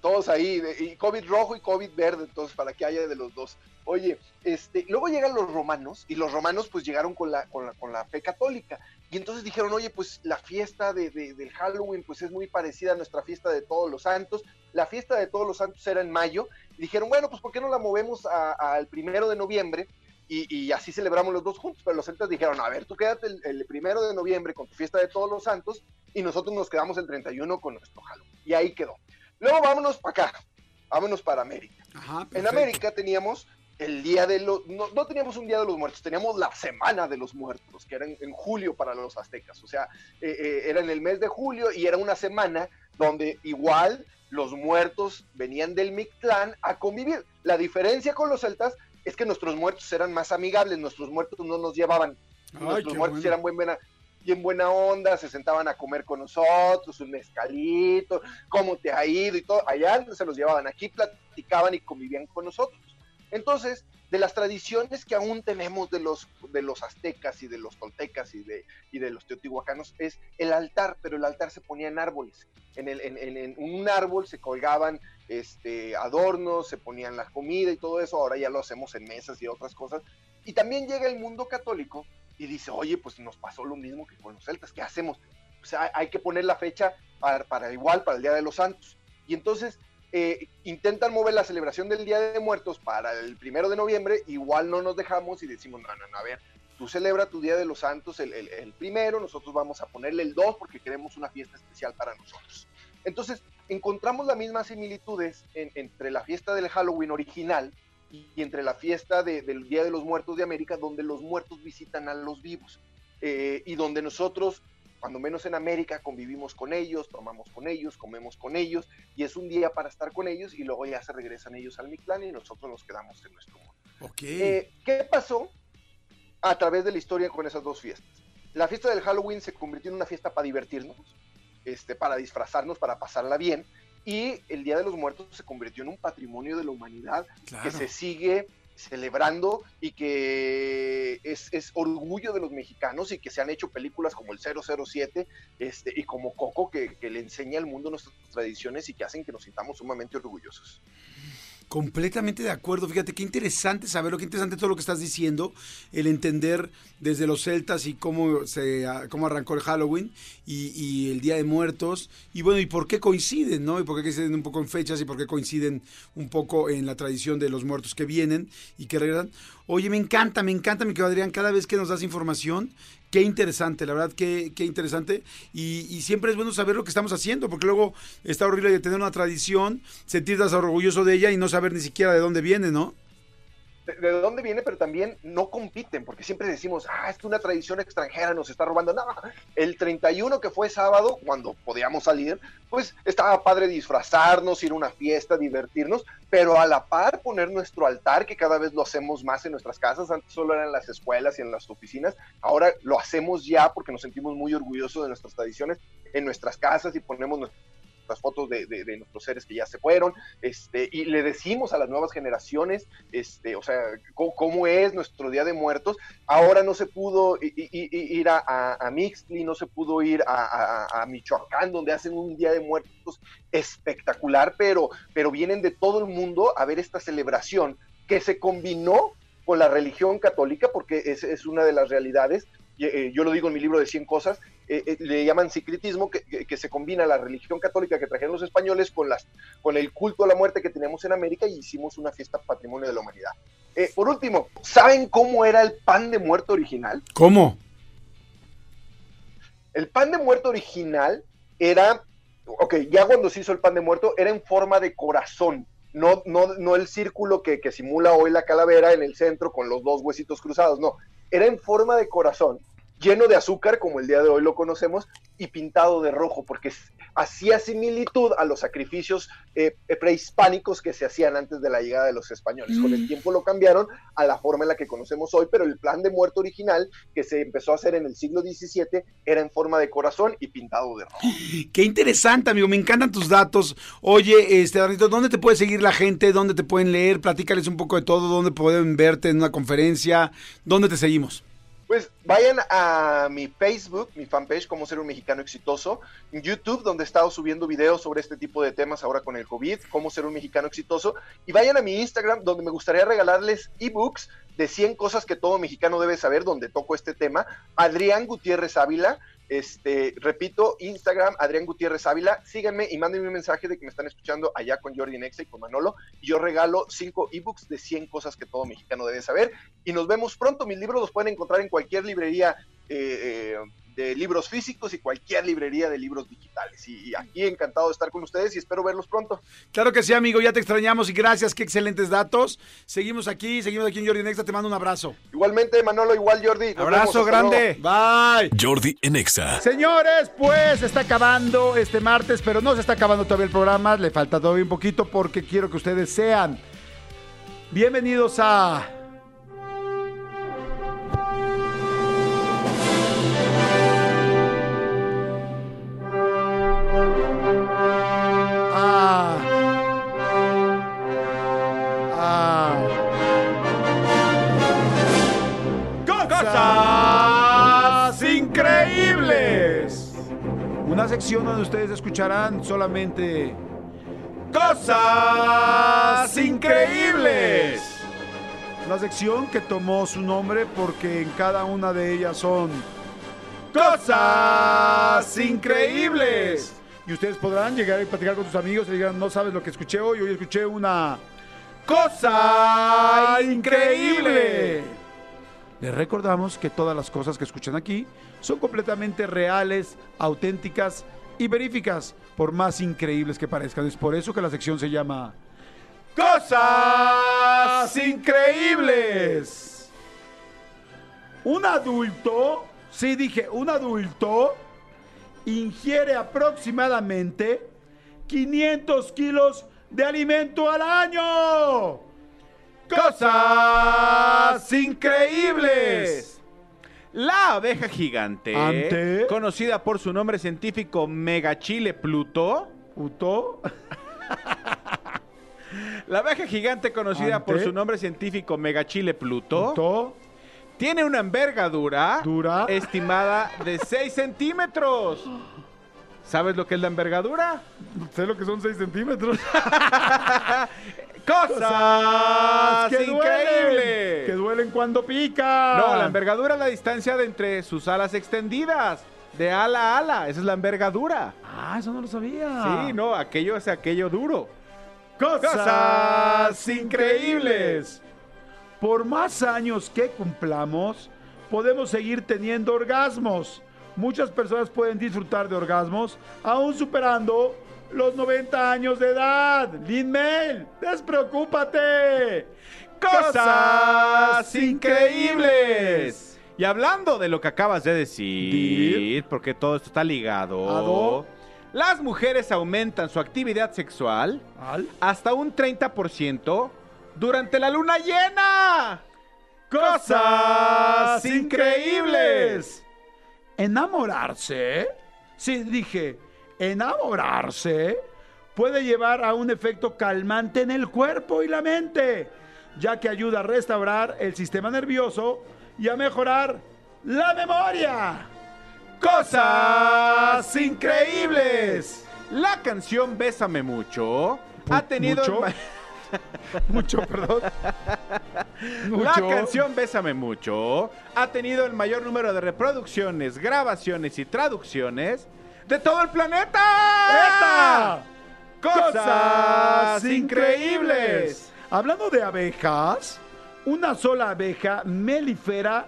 Todos ahí, y COVID rojo y COVID verde, entonces para que haya de los dos. Oye, este, luego llegan los romanos, y los romanos pues llegaron con la, con la, con la fe católica. Y entonces dijeron, oye, pues la fiesta de, de- del Halloween pues es muy parecida a nuestra fiesta de todos los santos. La fiesta de todos los santos era en mayo. Y dijeron, bueno, pues ¿por qué no la movemos al primero de noviembre? Y, así celebramos los dos juntos. Pero los celtas dijeron, a ver, tú quédate el, el primero de noviembre con tu fiesta de todos los santos y nosotros nos quedamos el 31 con nuestro Halloween. Y ahí quedó. Luego vámonos para acá, vámonos para América. Ajá, En. América teníamos el día de los, no, no teníamos un día de los muertos, teníamos la semana de los muertos, que era en, en julio para los aztecas, o sea, eh, eh, era en el mes de julio y era una semana donde igual los muertos venían del Mictlán a convivir. La diferencia con los celtas es que nuestros muertos eran más amigables, nuestros muertos no nos llevaban, Ay, nuestros muertos bueno. eran buen bien buena onda, se sentaban a comer con nosotros, un mezcalito, cómo te ha ido y todo. Allá se los llevaban, aquí platicaban y convivían con nosotros. Entonces, de las tradiciones que aún tenemos de los, de los aztecas y de los toltecas y de, y de los teotihuacanos es el altar, pero el altar se ponía en árboles. En, el, en, en- en un árbol se colgaban este, adornos, se ponían la comida y todo eso. Ahora ya lo hacemos en mesas y otras cosas. Y también llega el mundo católico y dice, oye, pues nos pasó lo mismo que con los celtas, ¿qué hacemos? O sea, hay que poner la fecha para, para igual, para el Día de los Santos. Y entonces eh, intentan mover la celebración del Día de Muertos para el primero de noviembre, igual no nos dejamos y decimos, no, no, no, a ver, tú celebra tu Día de los Santos el, el, el primero, nosotros vamos a ponerle el 2 porque queremos una fiesta especial para nosotros. Entonces, encontramos las mismas similitudes en, entre la fiesta del Halloween original y, y entre la fiesta de, del Día de los Muertos de América, donde los muertos visitan a los vivos eh, y donde nosotros, cuando menos en América, convivimos con ellos, tomamos con ellos, comemos con ellos y es un día para estar con ellos y luego ya se regresan ellos al Mictlán y nosotros nos quedamos en nuestro mundo. Ok. Eh, ¿Qué pasó a través de la historia con esas dos fiestas? La fiesta del Halloween se convirtió en una fiesta para divertirnos, este, para disfrazarnos, para pasarla bien. Y el Día de los Muertos se convirtió en un patrimonio de la humanidad Claro. que se sigue celebrando y que es, es orgullo de los mexicanos y que se han hecho películas como el 007 este, y como Coco que, que le enseña al mundo nuestras tradiciones y que hacen que nos sintamos sumamente orgullosos. Completamente de acuerdo. Fíjate qué interesante saberlo, qué interesante todo lo que estás diciendo, el entender desde los celtas y cómo se ah, cómo arrancó el Halloween y, y el Día de Muertos y bueno y por qué coinciden, ¿no? Y por qué coinciden un poco en fechas y por qué coinciden un poco en la tradición de los muertos que vienen y que regresan. Oye, me encanta, me encanta, mi querido Adrián, cada vez que nos das información, qué interesante, la verdad, qué, qué interesante. Y, y siempre es bueno saber lo que estamos haciendo, porque luego está horrible tener una tradición, sentirte orgulloso de ella y no saber ni siquiera de dónde viene, ¿no? De, de dónde viene, pero también no compiten, porque siempre decimos, ah, es que una tradición extranjera nos está robando. No, el 31 que fue sábado, cuando podíamos salir, pues estaba padre disfrazarnos, ir a una fiesta, divertirnos, pero a la par poner nuestro altar, que cada vez lo hacemos más en nuestras casas, antes solo eran en las escuelas y en las oficinas, ahora lo hacemos ya porque nos sentimos muy orgullosos de nuestras tradiciones en nuestras casas y ponemos nuestras fotos de, de, de, nuestros seres que ya se fueron, este, y le decimos a las nuevas generaciones, este, o sea, cómo, cómo es nuestro Día de Muertos. Ahora no se pudo ir a, a, a no se pudo ir a, a, a, Michoacán, donde hacen un Día de Muertos espectacular, pero, pero vienen de todo el mundo a ver esta celebración que se combinó con la religión católica, porque es, es una de las realidades, yo lo digo en mi libro de 100 cosas, eh, eh, le llaman sicritismo, que, que, que, se combina la religión católica que trajeron los españoles con, las, con el culto a la muerte que tenemos en América y hicimos una fiesta patrimonio de la humanidad. Eh, por último, ¿saben cómo era el pan de muerto original? ¿Cómo? El pan de muerto original era, ok, ya cuando se hizo el pan de muerto, era en forma de corazón. No, no, no el círculo que, que simula hoy la calavera en el centro con los dos huesitos cruzados, no. Era en forma de corazón lleno de azúcar, como el día de hoy lo conocemos, y pintado de rojo, porque hacía similitud a los sacrificios eh, prehispánicos que se hacían antes de la llegada de los españoles. Mm. Con el tiempo lo cambiaron a la forma en la que conocemos hoy, pero el plan de muerto original, que se empezó a hacer en el siglo XVII, era en forma de corazón y pintado de rojo. Qué interesante, amigo, me encantan tus datos. Oye, este, Darnito, ¿dónde te puede seguir la gente? ¿Dónde te pueden leer? Platícales un poco de todo, ¿dónde pueden verte en una conferencia? ¿Dónde te seguimos? Pues vayan a mi Facebook, mi fanpage, Cómo ser un mexicano exitoso, YouTube, donde he estado subiendo videos sobre este tipo de temas ahora con el COVID, Cómo ser un mexicano exitoso, y vayan a mi Instagram, donde me gustaría regalarles ebooks de 100 cosas que todo mexicano debe saber, donde toco este tema. Adrián Gutiérrez Ávila, este, repito, Instagram, Adrián Gutiérrez Ávila, síganme y mándenme un mensaje de que me están escuchando allá con Jordi Nexa y con Manolo, y yo regalo 5 ebooks de 100 cosas que todo mexicano debe saber, y nos vemos pronto, mis libros los pueden encontrar en cualquier librería eh, eh, de libros físicos y cualquier librería de libros digitales. Y, y, aquí encantado de estar con ustedes y espero verlos pronto. Claro que sí, amigo, ya te extrañamos y gracias, qué excelentes datos. Seguimos aquí, seguimos aquí en Jordi Nexa, te mando un abrazo. Igualmente, Manolo, igual Jordi. Nos abrazo vemos, grande. Bye. Jordi en Exa. Señores, pues está acabando este martes, pero no se está acabando todavía el programa, le falta todavía un poquito porque quiero que ustedes sean bienvenidos a Donde ustedes escucharán solamente cosas increíbles. la sección que tomó su nombre porque en cada una de ellas son cosas increíbles. Y ustedes podrán llegar y platicar con sus amigos y digan, no sabes lo que escuché hoy, hoy escuché una cosa increíble. Les recordamos que todas las cosas que escuchan aquí son completamente reales, auténticas y veríficas, por más increíbles que parezcan. Es por eso que la sección se llama Cosas Increíbles. Un adulto, sí dije, un adulto ingiere aproximadamente 500 kilos de alimento al año. Cosas increíbles. La abeja gigante, Ante. conocida por su nombre científico Megachile Pluto. Puto. La abeja gigante, conocida Ante. por su nombre científico Megachile Pluto, Puto. tiene una envergadura Dura. estimada de 6 centímetros. ¿Sabes lo que es la envergadura? Sé lo que son 6 centímetros. ¡Cosas que duelen. increíbles! Que duelen cuando pica. No, la envergadura es la distancia de entre sus alas extendidas. De ala a ala. Esa es la envergadura. Ah, eso no lo sabía. Sí, no, aquello es aquello duro. Cosas increíbles. Por más años que cumplamos, podemos seguir teniendo orgasmos. Muchas personas pueden disfrutar de orgasmos aún superando los 90 años de edad. Lin Mail, despreocúpate. ¡Cosas increíbles! Y hablando de lo que acabas de decir, porque todo esto está ligado, Ado. las mujeres aumentan su actividad sexual Al. hasta un 30% durante la luna llena. Cosas increíbles. Enamorarse, sí dije, enamorarse puede llevar a un efecto calmante en el cuerpo y la mente, ya que ayuda a restaurar el sistema nervioso y a mejorar la memoria. Cosas increíbles. La canción Bésame mucho ha tenido mucho. Mucho, perdón. La canción Bésame mucho ha tenido el mayor número de reproducciones, grabaciones y traducciones de todo el planeta. ¡Eta! Cosas increíbles. Hablando de abejas, una sola abeja melífera,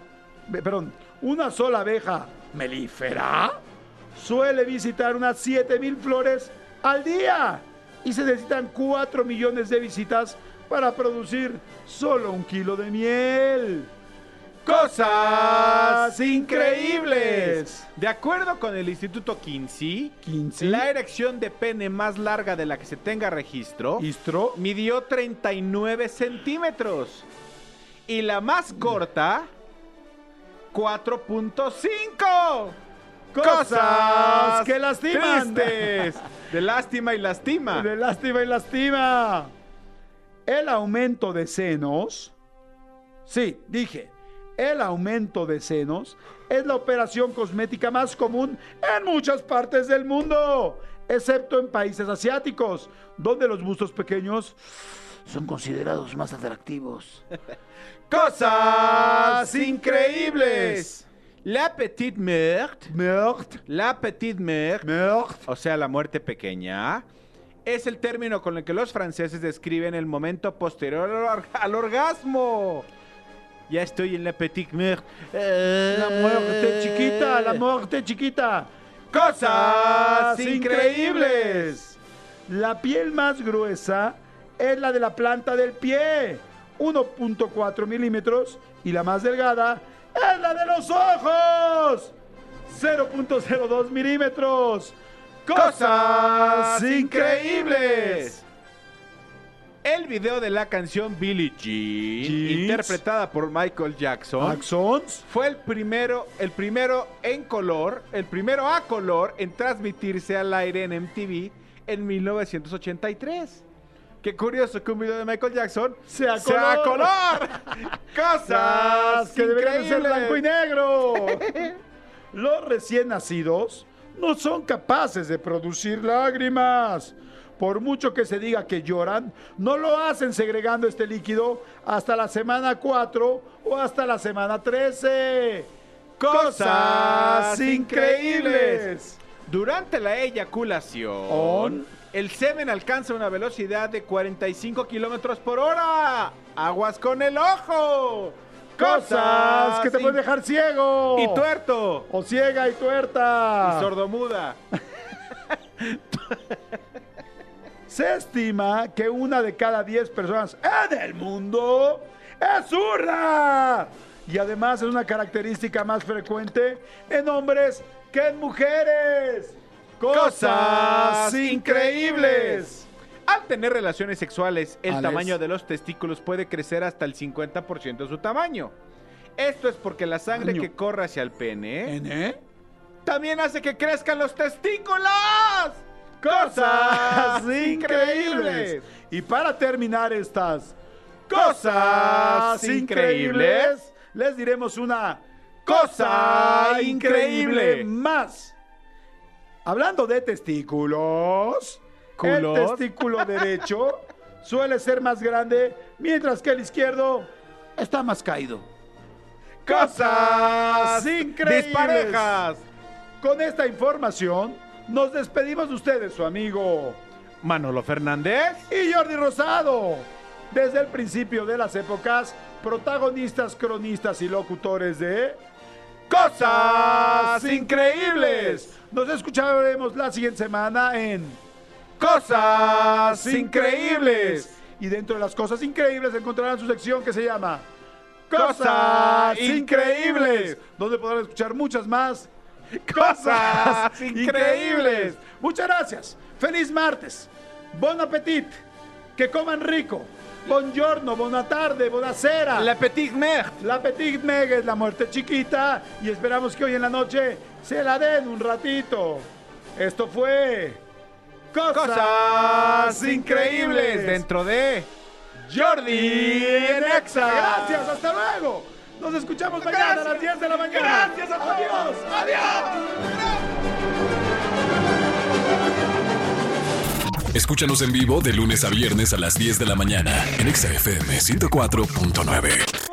be- perdón, una sola abeja melífera suele visitar unas 7000 flores al día y se necesitan 4 millones de visitas para producir solo un kilo de miel. Cosas increíbles. De acuerdo con el Instituto Kinsey, Kinsey. la erección de pene más larga de la que se tenga registro Istro. midió 39 centímetros. Y la más corta, 4.5. Cosas que lastiman. tristes. De lástima y lastima. De lástima y lastima. El aumento de senos. Sí, dije. El aumento de senos es la operación cosmética más común en muchas partes del mundo, excepto en países asiáticos, donde los bustos pequeños son considerados más atractivos. Cosas increíbles. La petite meurtre. Meurtre, La petite meurtre. meurtre. o sea, la muerte pequeña, es el término con el que los franceses describen el momento posterior al, or- al orgasmo. Ya estoy en la petite meurtre. La muerte chiquita, la muerte chiquita. Cosas increíbles. La piel más gruesa es la de la planta del pie, 1.4 milímetros, y la más delgada es la de los ojos, 0.02 milímetros. Cosas increíbles. El video de la canción Billie Jean, Jeans. interpretada por Michael Jackson, fue el primero, el primero en color, el primero a color en transmitirse al aire en MTV en 1983. Qué curioso que un video de Michael Jackson Sea a color. color. Cosas que deberían de ser blanco y negro. Los recién nacidos no son capaces de producir lágrimas, Por mucho que se diga que lloran, no lo hacen segregando este líquido hasta la semana 4 o hasta la semana 13. Cosas increíbles. Durante la eyaculación, On. el semen alcanza una velocidad de 45 kilómetros por hora. Aguas con el ojo. Cosas que te pueden dejar ciego. Y tuerto. O ciega y tuerta. Y sordomuda. Se estima que una de cada 10 personas en el mundo es zurda. Y además es una característica más frecuente en hombres que en mujeres. Cosas increíbles. Al tener relaciones sexuales, el Alex. tamaño de los testículos puede crecer hasta el 50% de su tamaño. Esto es porque la sangre Año. que corre hacia el pene también hace que crezcan los testículos. Cosas increíbles. Y para terminar estas cosas increíbles, les diremos una cosa increíble más. Hablando de testículos, el testículo derecho suele ser más grande, mientras que el izquierdo está más caído. Cosas increíbles. Disparejas. Con esta información, nos despedimos de ustedes, su amigo Manolo Fernández. y Jordi Rosado. Desde el principio de las épocas, protagonistas, cronistas y locutores de Cosas Increíbles. Nos escucharemos la siguiente semana en Cosas Increíbles. Y dentro de las cosas increíbles encontrarán su sección que se llama Cosas Increíbles, donde podrán escuchar muchas más cosas increíbles. Muchas gracias. Feliz martes. Bon appetit. Que coman rico. Buongiorno, buona tarde, buonasera. La Petit Mère. La Petit Meg es la muerte chiquita y esperamos que hoy en la noche se la den un ratito. Esto fue Cosas, Cosas increíbles increíbles dentro de Jordi en Exa. Gracias, hasta luego. Nos escuchamos mañana a las 10 de la mañana. Gracias a todos. Adiós. Adiós. Escúchanos en vivo de lunes a viernes a las 10 de la mañana en Exa FM 104.9.